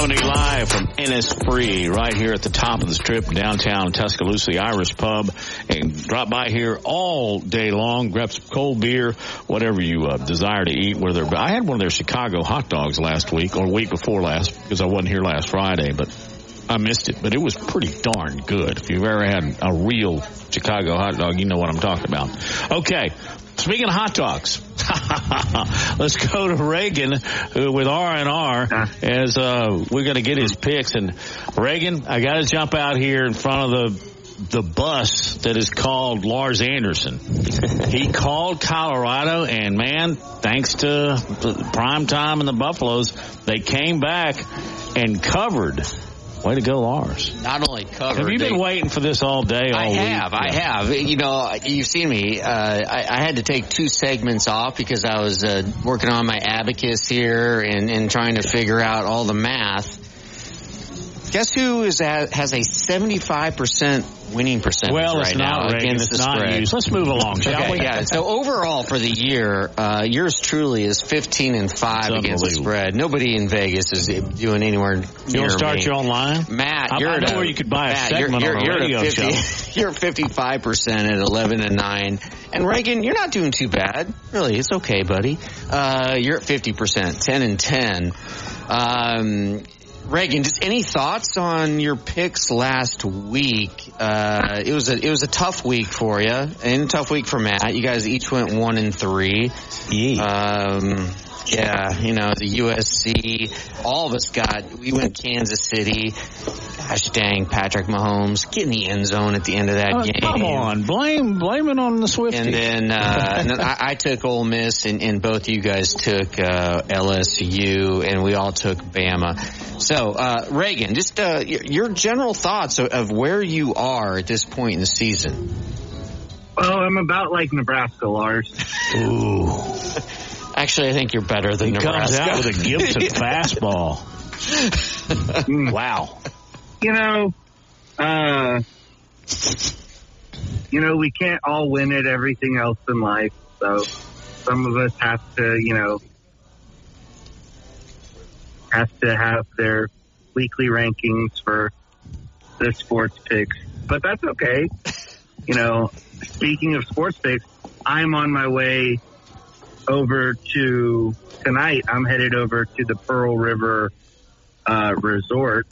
Coming live from Innisfree, right here at the top of the strip, downtown Tuscaloosa, the Irish Pub, and drop by here all day long. Grab some cold beer, whatever you uh, desire to eat. Whether I had one of their Chicago hot dogs last week or week before last because I wasn't here last Friday, but I missed it. But it was pretty darn good. If you've ever had a real Chicago hot dog, you know what I'm talking about. Okay, Speaking of hot dogs, let's go to Reagan who, with R and R as uh, we're going to get his picks. And Reagan, I got to jump out here in front of the the bus that is called Lars Anderson. he called Colorado, and man, thanks to prime time and the Buffaloes, they came back and covered. Way to go, Lars. Not only covered. Have you been they- waiting for this all day, all I week? have, I have. You know, you've seen me. Uh, I, I had to take two segments off because I was uh, working on my abacus here and, and trying to figure out all the math. Guess who is at, has a seventy-five percent winning percentage Well, right it's now not, against It's the not spread? So let's move along, shall okay, we? Yeah. So overall for the year, uh, yours truly is fifteen and five It's against the spread. Nobody in Vegas is doing anywhere near You want to start me. your own line? Matt, I- you're I know a- where you could buy a Matt, segment you're, on a you're, radio you're 50, show. You're 55 percent at 11 and nine, and Reagan, you're not doing too bad. Really, it's okay, buddy. Uh, you're at 50 percent, 10 and 10. Um, Reagan, just any thoughts on your picks last week? Uh, it was a it was a tough week for you, and a tough week for Matt. You guys each went one and three. Um, yeah, you know the USC. All of us got. We went Kansas City. Gosh dang, Patrick Mahomes get in the end zone at the end of that Oh, game. come on, blame blame it on the Swifties. And then, uh, and then I, I took Ole Miss, and, and both of you guys took uh, LSU, and we all took Bama. So, uh, Reagan, just uh, your, your general thoughts of, of where you are at this point in the season. Well, I'm about like Nebraska, Lars. Ooh. Actually, I think you're better than He comes out with a Gibson fastball. wow. You know, uh, you know, we can't all win at everything else in life. So some of us have to, you know, have to have their weekly rankings for the sports picks, but that's okay. You know, speaking of sports picks, I'm on my way over to tonight. I'm headed over to the Pearl River uh, Resort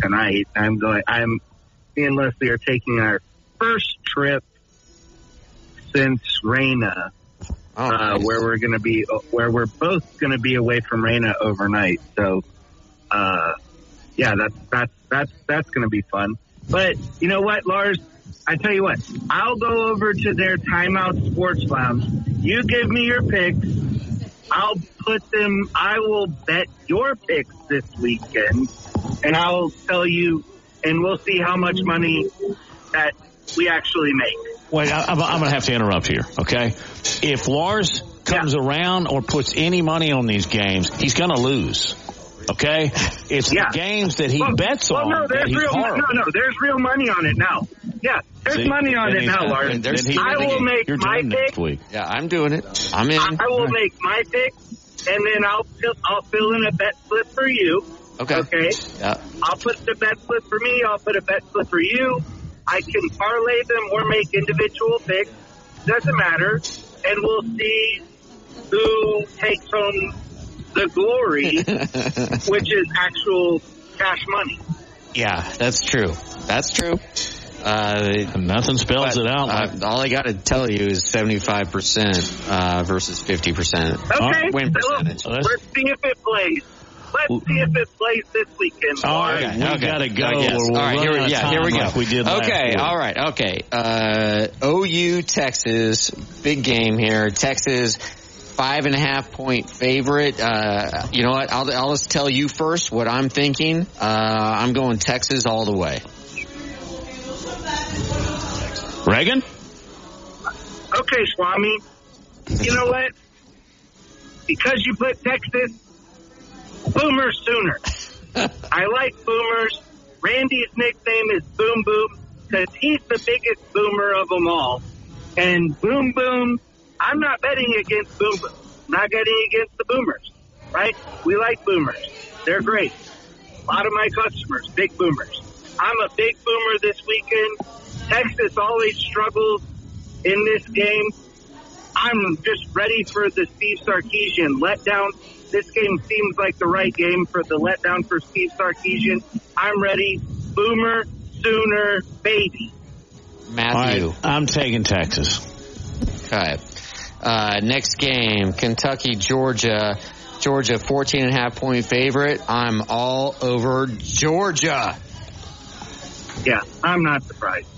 tonight. I'm going. I'm me and Leslie are taking our first trip since Raina, uh, where we're going to be, where we're both going to be away from Raina overnight. So, uh, yeah, that's that's that's that's going to be fun. But you know what, Lars? I tell you what, I'll go over to their Timeout Sports Lounge. You give me your picks. I'll put them. I will bet your picks this weekend, and I'll tell you, and we'll see how much money that we actually make. Wait, I, I'm, I'm going to have to interrupt here, okay? If Lars comes around or puts any money on these games, he's going to lose. Okay, it's Yeah. the games that he well, bets well, on no, that there's real horrible. no, no, there's real money on it now. Yeah, there's See? money on it now, not- Lars. I will it. make You're my pick. week. Yeah, I'm doing it. I'm in. I, I will make my pick, and then I'll fill, I'll fill in a bet slip for you. Okay. Okay. Yeah. I'll put the bet slip for me. I'll put a bet slip for you. I can parlay them or make individual picks. Doesn't matter, and we'll see who takes home the glory, which is actual cash money. Yeah, that's true. That's true. Uh, Nothing spells but, it out. Uh, all I got to tell you is 75% uh, versus 50% Okay, win so percentage. let's see if it plays. Let's see if it plays this weekend. All Lars. right, we gotta go. Uh, yes. we'll all right, here, out of yeah, here we go. like we did okay, week. all right, okay. Uh, OU Texas, big game here. Texas, five and a half point favorite. Uh, you know what? I'll, I'll just tell you first what I'm thinking. Uh, I'm going Texas all the way. Reagan? Okay, Swami. You know what? Because you put Texas, Boomer Sooner. I like Boomers. Randy's nickname is Boom Boom because he's the biggest boomer of them all. And Boom Boom, I'm not betting against Boom Boom. I'm not betting against the Boomers, right? We like Boomers. They're great. A lot of my customers, big Boomers. I'm a big Boomer this weekend. Texas always struggles in this game. I'm just ready for the Steve Sarkisian letdown. This game seems like the right game for the letdown for Steve Sarkisian. I'm ready. Boomer, Sooner, baby. Matthew. All right, I'm taking Texas. Okay. Uh, next game, Kentucky, Georgia. Georgia, 14 and a half point favorite. I'm all over Georgia. Yeah, I'm not surprised.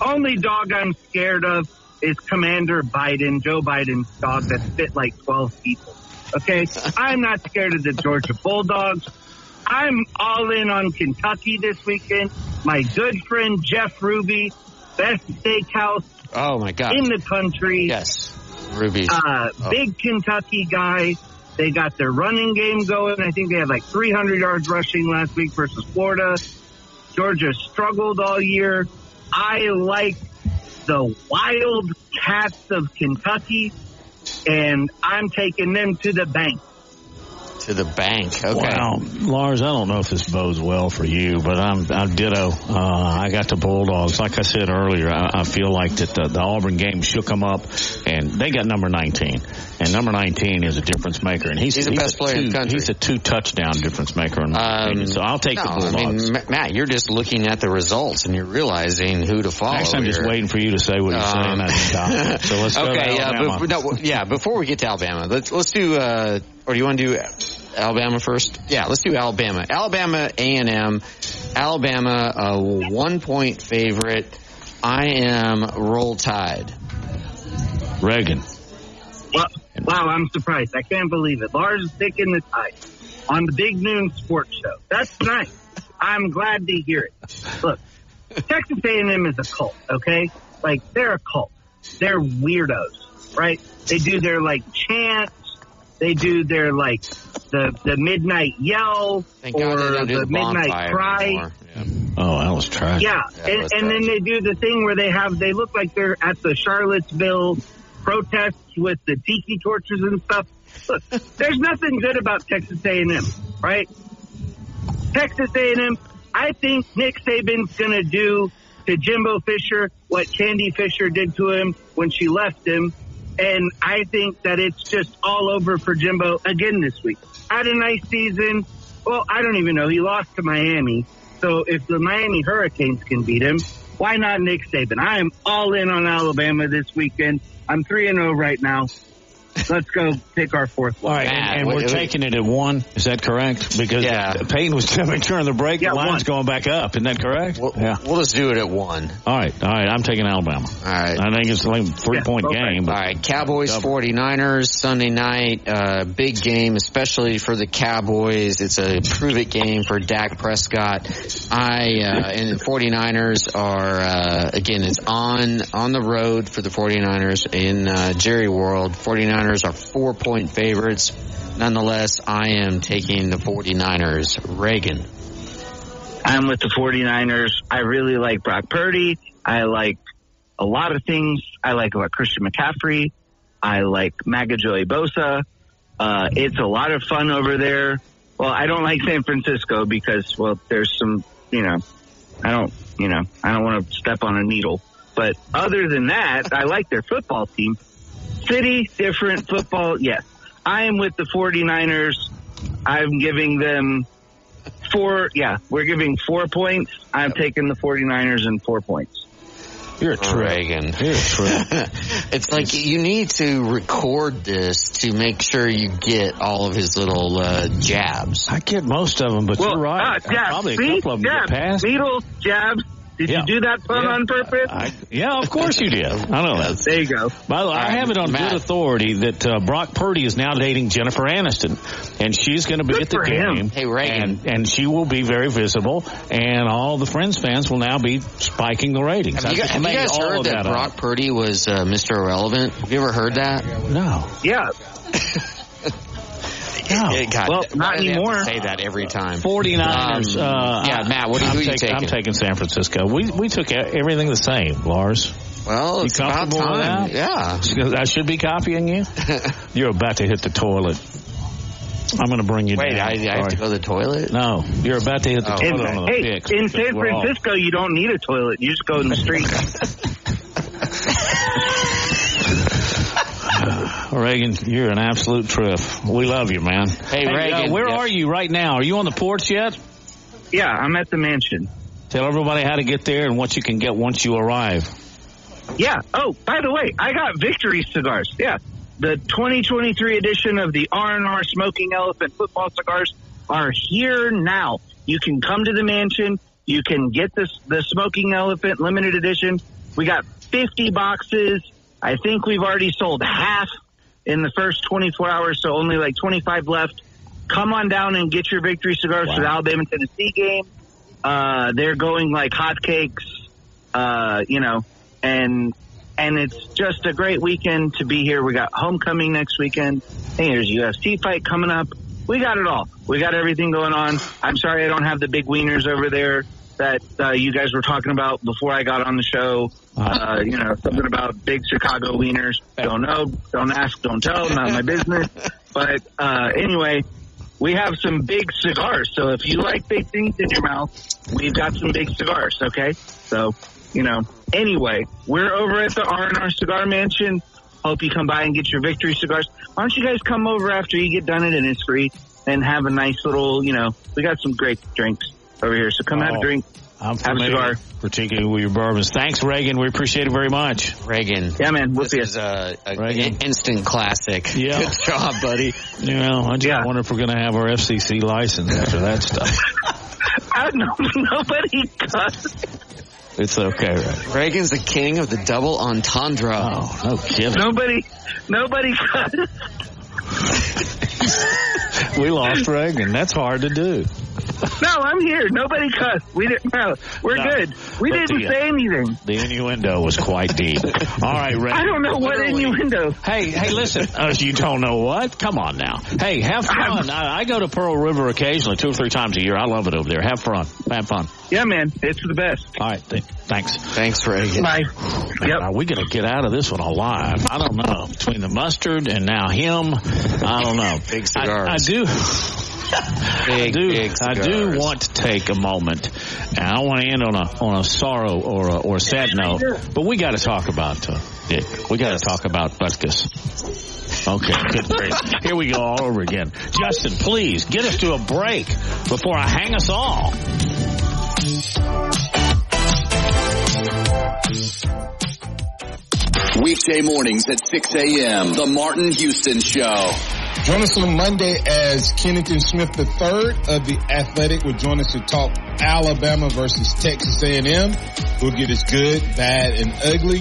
Only dog I'm scared of is Commander Biden, Joe Biden's dog that fit like 12 people. Okay? I'm not scared of the Georgia Bulldogs. I'm all in on Kentucky this weekend. My good friend Jeff Ruby, best steakhouse Oh my God. in the country. Yes. Ruby's. Uh, Oh. big Kentucky guy. They got their running game going. I think they had like 300 yards rushing last week versus Florida. Georgia struggled all year. I like the wild cats of Kentucky, and I'm taking them to the bank. To the bank. Okay. Wow, Lars, I don't know if this bodes well for you, but I'm I'm ditto. Uh, I got the Bulldogs. Like I said earlier, I, I feel like that the, the Auburn game shook them up, and they got number 19, and number 19 is a difference maker, and he's He's the best player in the country. He's a two touchdown difference maker, in my Um, opinion. So I'll take no, the I mean, Matt, you're just looking at the results and you're realizing who to follow. Next, I'm just waiting for you to say what you're saying. Um, stop. So let's go okay, to yeah, Alabama. but, no, yeah. Before we get to Alabama, let's let's do. Uh, or do you want to do Alabama first? Yeah, let's do Alabama. Alabama A and M. Alabama a one point favorite. I am roll tide. Reagan. Wow, wow, I'm surprised. I can't believe it. Lars is taking the tide on the Big Noon Sports Show. That's nice. I'm glad to hear it. Look, Texas A&M is a cult, okay? Like they're a cult. They're weirdos, right? They do their like chants. They do their like the the midnight yell Thank or the the midnight cry. anymore. Oh, that was trash. Yeah, That and, was and then they do the thing where they have they look like they're at the Charlottesville protests with the tiki torches and stuff. Look, there's nothing good about Texas A&M, right? Texas A&M. I think Nick Saban's gonna do to Jimbo Fisher what Candi Fisher did to him when she left him, and I think that it's just all over for Jimbo again this week. Had a nice season. Well, I don't even know. He lost to Miami. So if the Miami Hurricanes can beat him, why not Nick Saban? I am all in on Alabama this weekend. I'm 3 and 0 right now. Let's go take our fourth All one. right, and, and we're what- taking it at one. Is that correct? Because Yeah. Peyton was telling me during the break Yeah, the line's one. going back up. Isn't that correct? We'll, yeah. we'll just do it at one. All right, all right. I'm taking Alabama. All right. I think it's like a three point okay. game. All But right, Cowboys 49ers Sunday night, uh, big game, especially for the Cowboys. It's a prove it game for Dak Prescott. I, uh, and the 49ers are, uh, again, it's on, on the road for the 49ers in, uh, Jerry World. 49ers are four point favorites. Nonetheless, I am taking the 49ers. Reagan. I'm with the 49ers. I really like Brock Purdy. I like a lot of things. I like about Christian McCaffrey. I like Magajoy Bosa. Uh, it's a lot of fun over there. Well, I don't like San Francisco because, well, there's some, you know, I don't, you know, I don't want to step on a needle. But other than that, I like their football team. City, different football, yes. I am with the 49ers. I'm giving them four, yeah, we're giving four points. I'm taking the 49ers and four points. You're a trip. Reagan. You're a trip. it's like you need to record this to make sure you get all of his little uh, jabs. I get most of them, but well, you're right. Uh, jabs, Probably a couple of them jabs, get past. Needles, jabs. Did Yeah. you do that pun Yeah. on purpose? I, yeah, of course you did. I know that. There you go. By the way, I have it on Matt. good authority that uh, Brock Purdy is now dating Jennifer Aniston, and she's going to be Good at the for him. game. Hey, Reagan. and, and she will be very visible, and all the Friends fans will now be spiking the ratings. Have you, guys, have you guys heard of that, up. Brock Purdy was uh, Mr. Irrelevant? Have you ever heard that? No. Yeah. No. God, Well, not do they have to anymore. Say that every time. 49ers. Um, uh, yeah, Matt, what are, I'm you taking, taking? I'm taking San Francisco. We we took e- everything the same, Lars. well, You it's about comfortable time. that? Yeah. I should be copying you. You're about to hit the toilet. I'm going to bring you Wait, down. I, I have to go to the toilet? No, you're about to hit the Oh. In, toilet on the hey, picks. in San we're all- Francisco, you don't need a toilet. You just go in the street. Reagan, you're an absolute trip. We love you, man. Hey, uh, Reagan, where yeah. are you right now? Are you on the porch yet? yeah, I'm at the mansion. Tell everybody how to get there and what you can get once you arrive. Yeah. Oh, by the way, I got Victory cigars. Yeah. The 2023 edition of the R&R Smoking Elephant football cigars are here now. You can come to the mansion. You can get this, the Smoking Elephant limited edition. We got 50 boxes. I think we've already sold half in the first 24 hours, so only like 25 left. Come on down and get your Victory cigars for the Alabama Tennessee game. Uh, they're going like hotcakes. Uh, you know, and and it's just a great weekend to be here. We got homecoming next weekend. Hey, there's a UFC fight coming up. We got it all. We got everything going on. I'm sorry I don't have the big wieners over there that uh, you guys were talking about before I got on the show. Uh, you know, something about big Chicago wieners. Don't know. Don't ask. Don't tell. Not my business. But uh, anyway, we have some big cigars. So if you like big things in your mouth, we've got some big cigars. Okay. So, you know, anyway, we're over at the R&R Cigar Mansion. Hope you come by and get your victory cigars. Why don't you guys come over after you get done at Innisfree and have a nice little, you know, we got some great drinks over here. So come have a Oh, drink. I'm Have a familiar, cigar. particularly with your bourbons. Thanks, Reagan. We appreciate it very much. Reagan. Yeah, man. We'll This see you. is a, a Reagan. an instant classic. Yeah. Good job, buddy. You know, I just Yeah. wonder if we're going to have our FCC license after that stuff. I don't know. Nobody does. It's okay, right? Reagan's the king of the double entendre. Oh, no kidding. Nobody, nobody does. We lost Reagan. That's hard to do. No, I'm here. Nobody cussed. We didn't. No, we're No. good. We But didn't the, say anything. The innuendo was quite deep. All right, Reagan. I don't know what literally- innuendo. Hey, hey, listen. Uh, you don't know what? Come on now. Hey, have fun. I, I go to Pearl River occasionally, two or three times a year. I love it over there. Have fun. Have fun. Yeah, man, it's the best. All right. Th- thanks. Thanks, Reagan. Bye. Yep. Are we going to get out of this one alive? I don't know. Between the mustard and now him, I don't know. Big I, cigars. I do. I do. big I do want to take a moment, and I don't want to end on a on a sorrow or a, or a sad note. But we got to talk about uh, Dick. We got to talk about Butkus. Okay, good grief. Here we go all over again. Justin, please get us to a break before I hang us all. Weekday mornings at 6 a.m. The Martin Houston Show. Join us on Monday as Kennington Smith III of the Athletic will join us to talk Alabama versus Texas A&M. We'll get us good, bad, and ugly.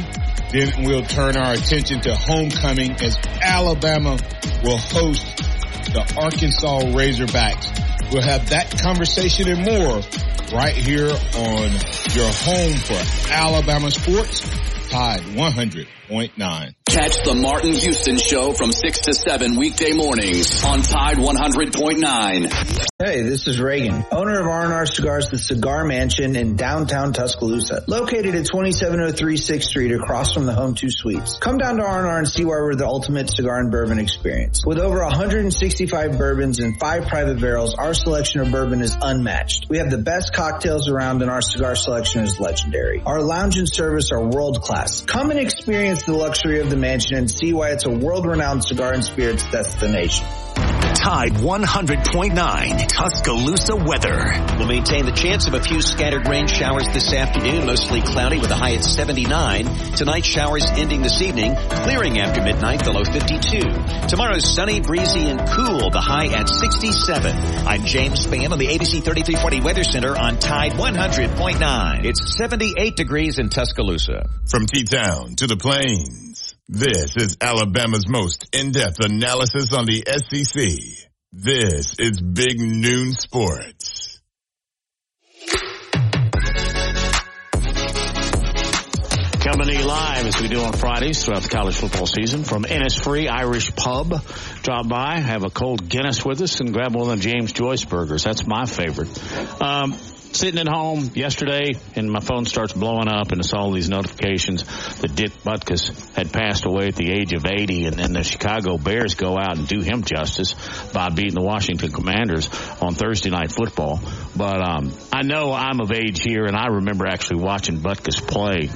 Then we'll turn our attention to homecoming as Alabama will host the Arkansas Razorbacks. We'll have that conversation and more right here on your home for Alabama sports, Tide 100.9. Catch the Martin Houston Show from 6 to 7 weekday mornings on Tide 100.9. Hey, this is Reagan, owner of R&R Cigars, the Cigar Mansion in downtown Tuscaloosa, located at 2703 6th Street across from the Home 2 Suites. Come down to R&R and see why we're the ultimate cigar and bourbon experience. With over 165 bourbons and five private barrels, our selection of bourbon is unmatched. We have the best cocktails around and our cigar selection is legendary. Our lounge and service are world class. Come and experience the luxury of the mansion and see why it's a world-renowned cigar and spirits destination. Tide 100.9 Tuscaloosa weather. Will maintain the chance of a few scattered rain showers this afternoon, mostly cloudy with a high at 79. Tonight showers ending this evening, clearing after midnight, the low 52. Tomorrow's sunny, breezy, and cool, the high at 67. I'm James Spann on the ABC 3340 Weather Center on Tide 100.9. It's 78 degrees in Tuscaloosa. From T-Town to the plains, this is Alabama's most in-depth analysis on the SEC. This is Big Noon Sports. Coming to you live as we do on Fridays throughout the college football season from Innisfree Irish Pub. Drop by, have a cold Guinness with us, and grab one of the James Joyce burgers. That's my favorite. Um, sitting at home yesterday, and my phone starts blowing up, and it's all these notifications that Dick Butkus had passed away at the age of 80, and then the Chicago Bears go out and do him justice by beating the Washington Commanders on Thursday Night Football. But um, I know I'm of age here, and I remember actually watching Butkus play,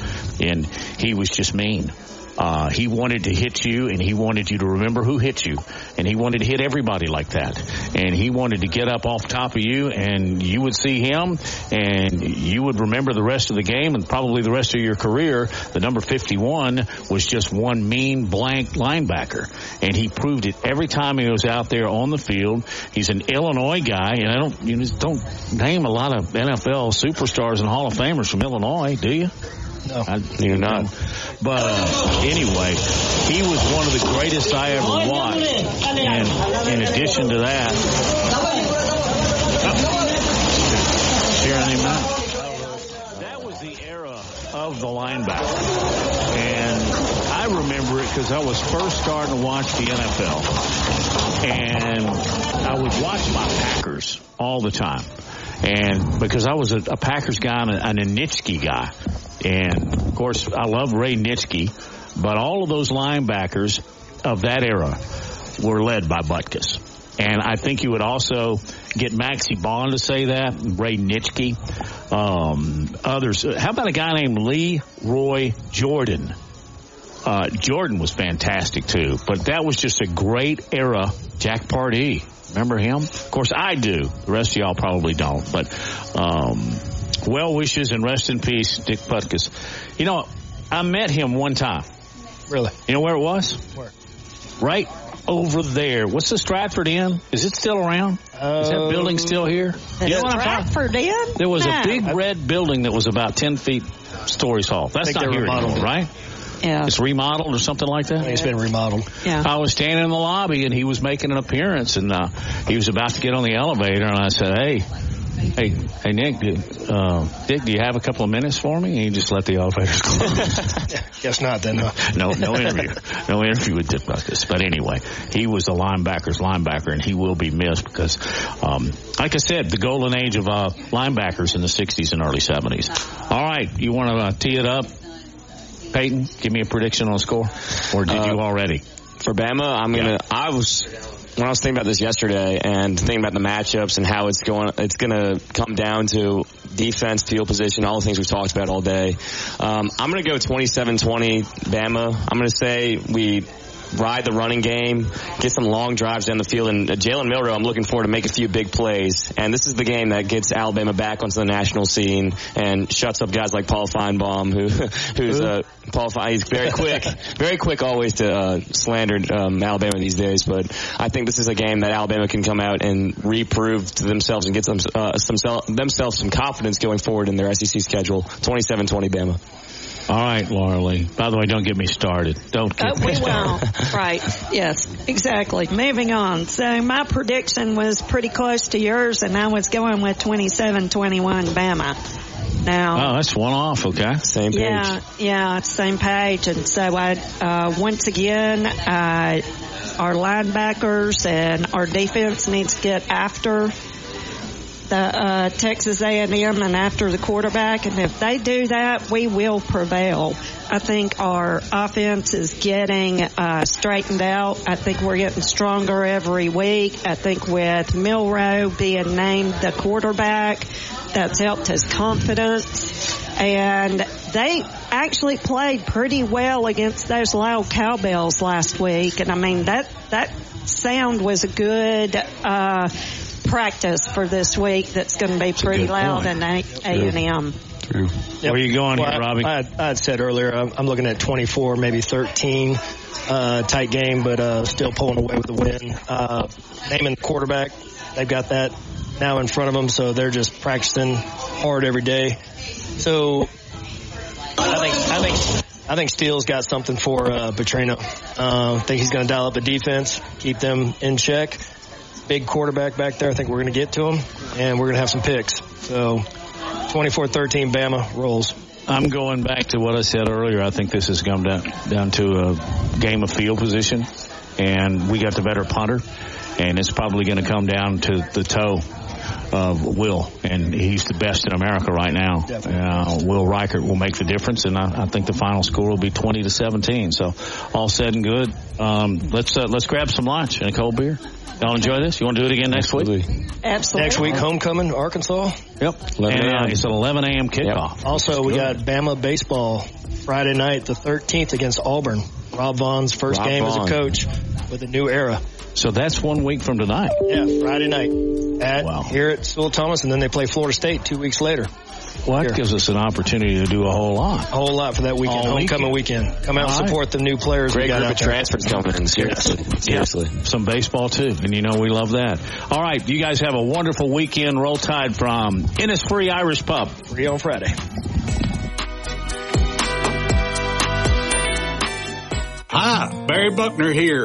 and he was just mean. Uh, he wanted to hit you and he wanted you to remember who hit you. And he wanted to hit everybody like that. And he wanted to get up off top of you and you would see him and you would remember the rest of the game and probably the rest of your career. The number 51 was just one mean blank linebacker. And he proved it every time he was out there on the field. He's an Illinois guy and I don't you just don't name a lot of NFL superstars and Hall of Famers from Illinois do you no, I, you're not. But uh, anyway, he was one of the greatest I ever watched. And in addition to that, hearing him out. That was the era of the linebacker, and I remember it because I was first starting to watch the NFL, and I would watch my Packers all the time. And because I was a, a Packers guy and a, and a Nitschke guy, and of course, I love Ray Nitschke, but all of those linebackers of that era were led by Butkus. And I think you would also get Maxie Baughan to say that, Ray Nitschke, um, others. How about a guy named Lee Roy Jordan? Uh, Jordan was fantastic too, but that was just a great era. Jack Pardee. Remember him? Of course I do. The rest of y'all probably don't, but, um, well wishes and rest in peace, Dick Butkus. You know, I met him one time. Really? You know where it was? Where? Right over there. What's the Stratford Inn? Is it still around? Uh, Is that building still here? The Stratford Inn? There was No. a big red building that was about 10 feet stories tall. That's not here anymore, it. right? Yeah. It's remodeled or something like that? It's been remodeled. Yeah. I was standing in the lobby and he was making an appearance and uh, he was about to get on the elevator and I said, hey, hey, hey Nick, do, uh, Dick, do you have a couple of minutes for me? And he just let the elevators close. Guess not then. huh? no, no interview. No interview with Dick Butkus. But anyway, he was the linebacker's linebacker and he will be missed because, um, like I said, the golden age of uh, linebackers in the 60s and early 70s. All right, you want to uh, tee it up? Peyton, give me a prediction on the score. Or did you already? For Bama, I'm gonna. I was when I was thinking about this yesterday and thinking about the matchups and how it's going. It's gonna come down to defense, field position, all the things we've talked about all day. Um, I'm gonna go 27-20 Bama. I'm gonna say we ride the running game, get some long drives down the field, and uh, Jalen Milroe, I'm looking forward to make a few big plays. And this is the game that gets Alabama back onto the national scene and shuts up guys like Paul Finebaum, who who's uh, Paul. Fein, he's very quick, very quick always to uh, slander um, Alabama these days. But I think this is a game that Alabama can come out and reprove to themselves and get them uh, some themselves some confidence going forward in their SEC schedule. 27-20 Bama. All right, Laura Lee. By the way, don't get me started. Don't get Uh, me we started. will. right. Yes, exactly. Moving on. So my prediction was pretty close to yours, and I was going with 27-21 Bama. now. Oh, that's one off. Okay, same page. Yeah, yeah, same page. And so I, uh, once again, uh, our linebackers and our defense needs to get after the uh, Texas A&M and after the quarterback. And if they do that, we will prevail. I think our offense is getting uh, straightened out. I think we're getting stronger every week. I think with Milroe being named the quarterback, that's helped his confidence. And they actually played pretty well against those loud cowbells last week. And I mean, that, that sound was a good, uh, practice for this week that's going to be pretty loud in A&M. True. Where are you going well, here, Robbie? I, I, I had said earlier, I'm, I'm looking at 24, maybe 13. Uh, tight game, but uh, still pulling away with the win. Uh, naming the quarterback, they've got that now in front of them, so they're just practicing hard every day. So I think I think I think Steele's got something for uh, Petrino. Uh, I think he's going to dial up the defense, keep them in check. Big quarterback back there. I think we're going to get to him, and we're going to have some picks. So 24-13 Bama rolls. I'm going back to what I said earlier. I think this has come down down to a game of field position, and we got the better punter, and it's probably going to come down to the toe of Will, and he's the best in America right now. Uh, Will Reichard will make the difference, and I, I, think the final score will be 20 to 17. So, all said and good, um, let's uh, let's grab some lunch and a cold beer. Y'all enjoy this? You want to do it again next week? Absolutely. Next week, homecoming, Arkansas. Yep. And, uh, it's an 11 a.m. kickoff. Yep. Also, we got Bama baseball Friday night, the 13th against Auburn. Rob Vaughn's first Rob game Vaughn. as a coach with a new era. So that's one week from tonight. Yeah, Friday night at here at Sewell Thomas, and then they play Florida State two weeks later. Well, that Here. gives us an opportunity to do a whole lot. A whole lot for that weekend, All homecoming weekend. Come out All and right. support the new players. Great we got group of transfers coming in. Seriously. Seriously. Some baseball too, and you know we love that. All right, you guys have a wonderful weekend. Roll Tide from Innisfree Irish Pub. Free on Friday. Hi, Barry Buckner here.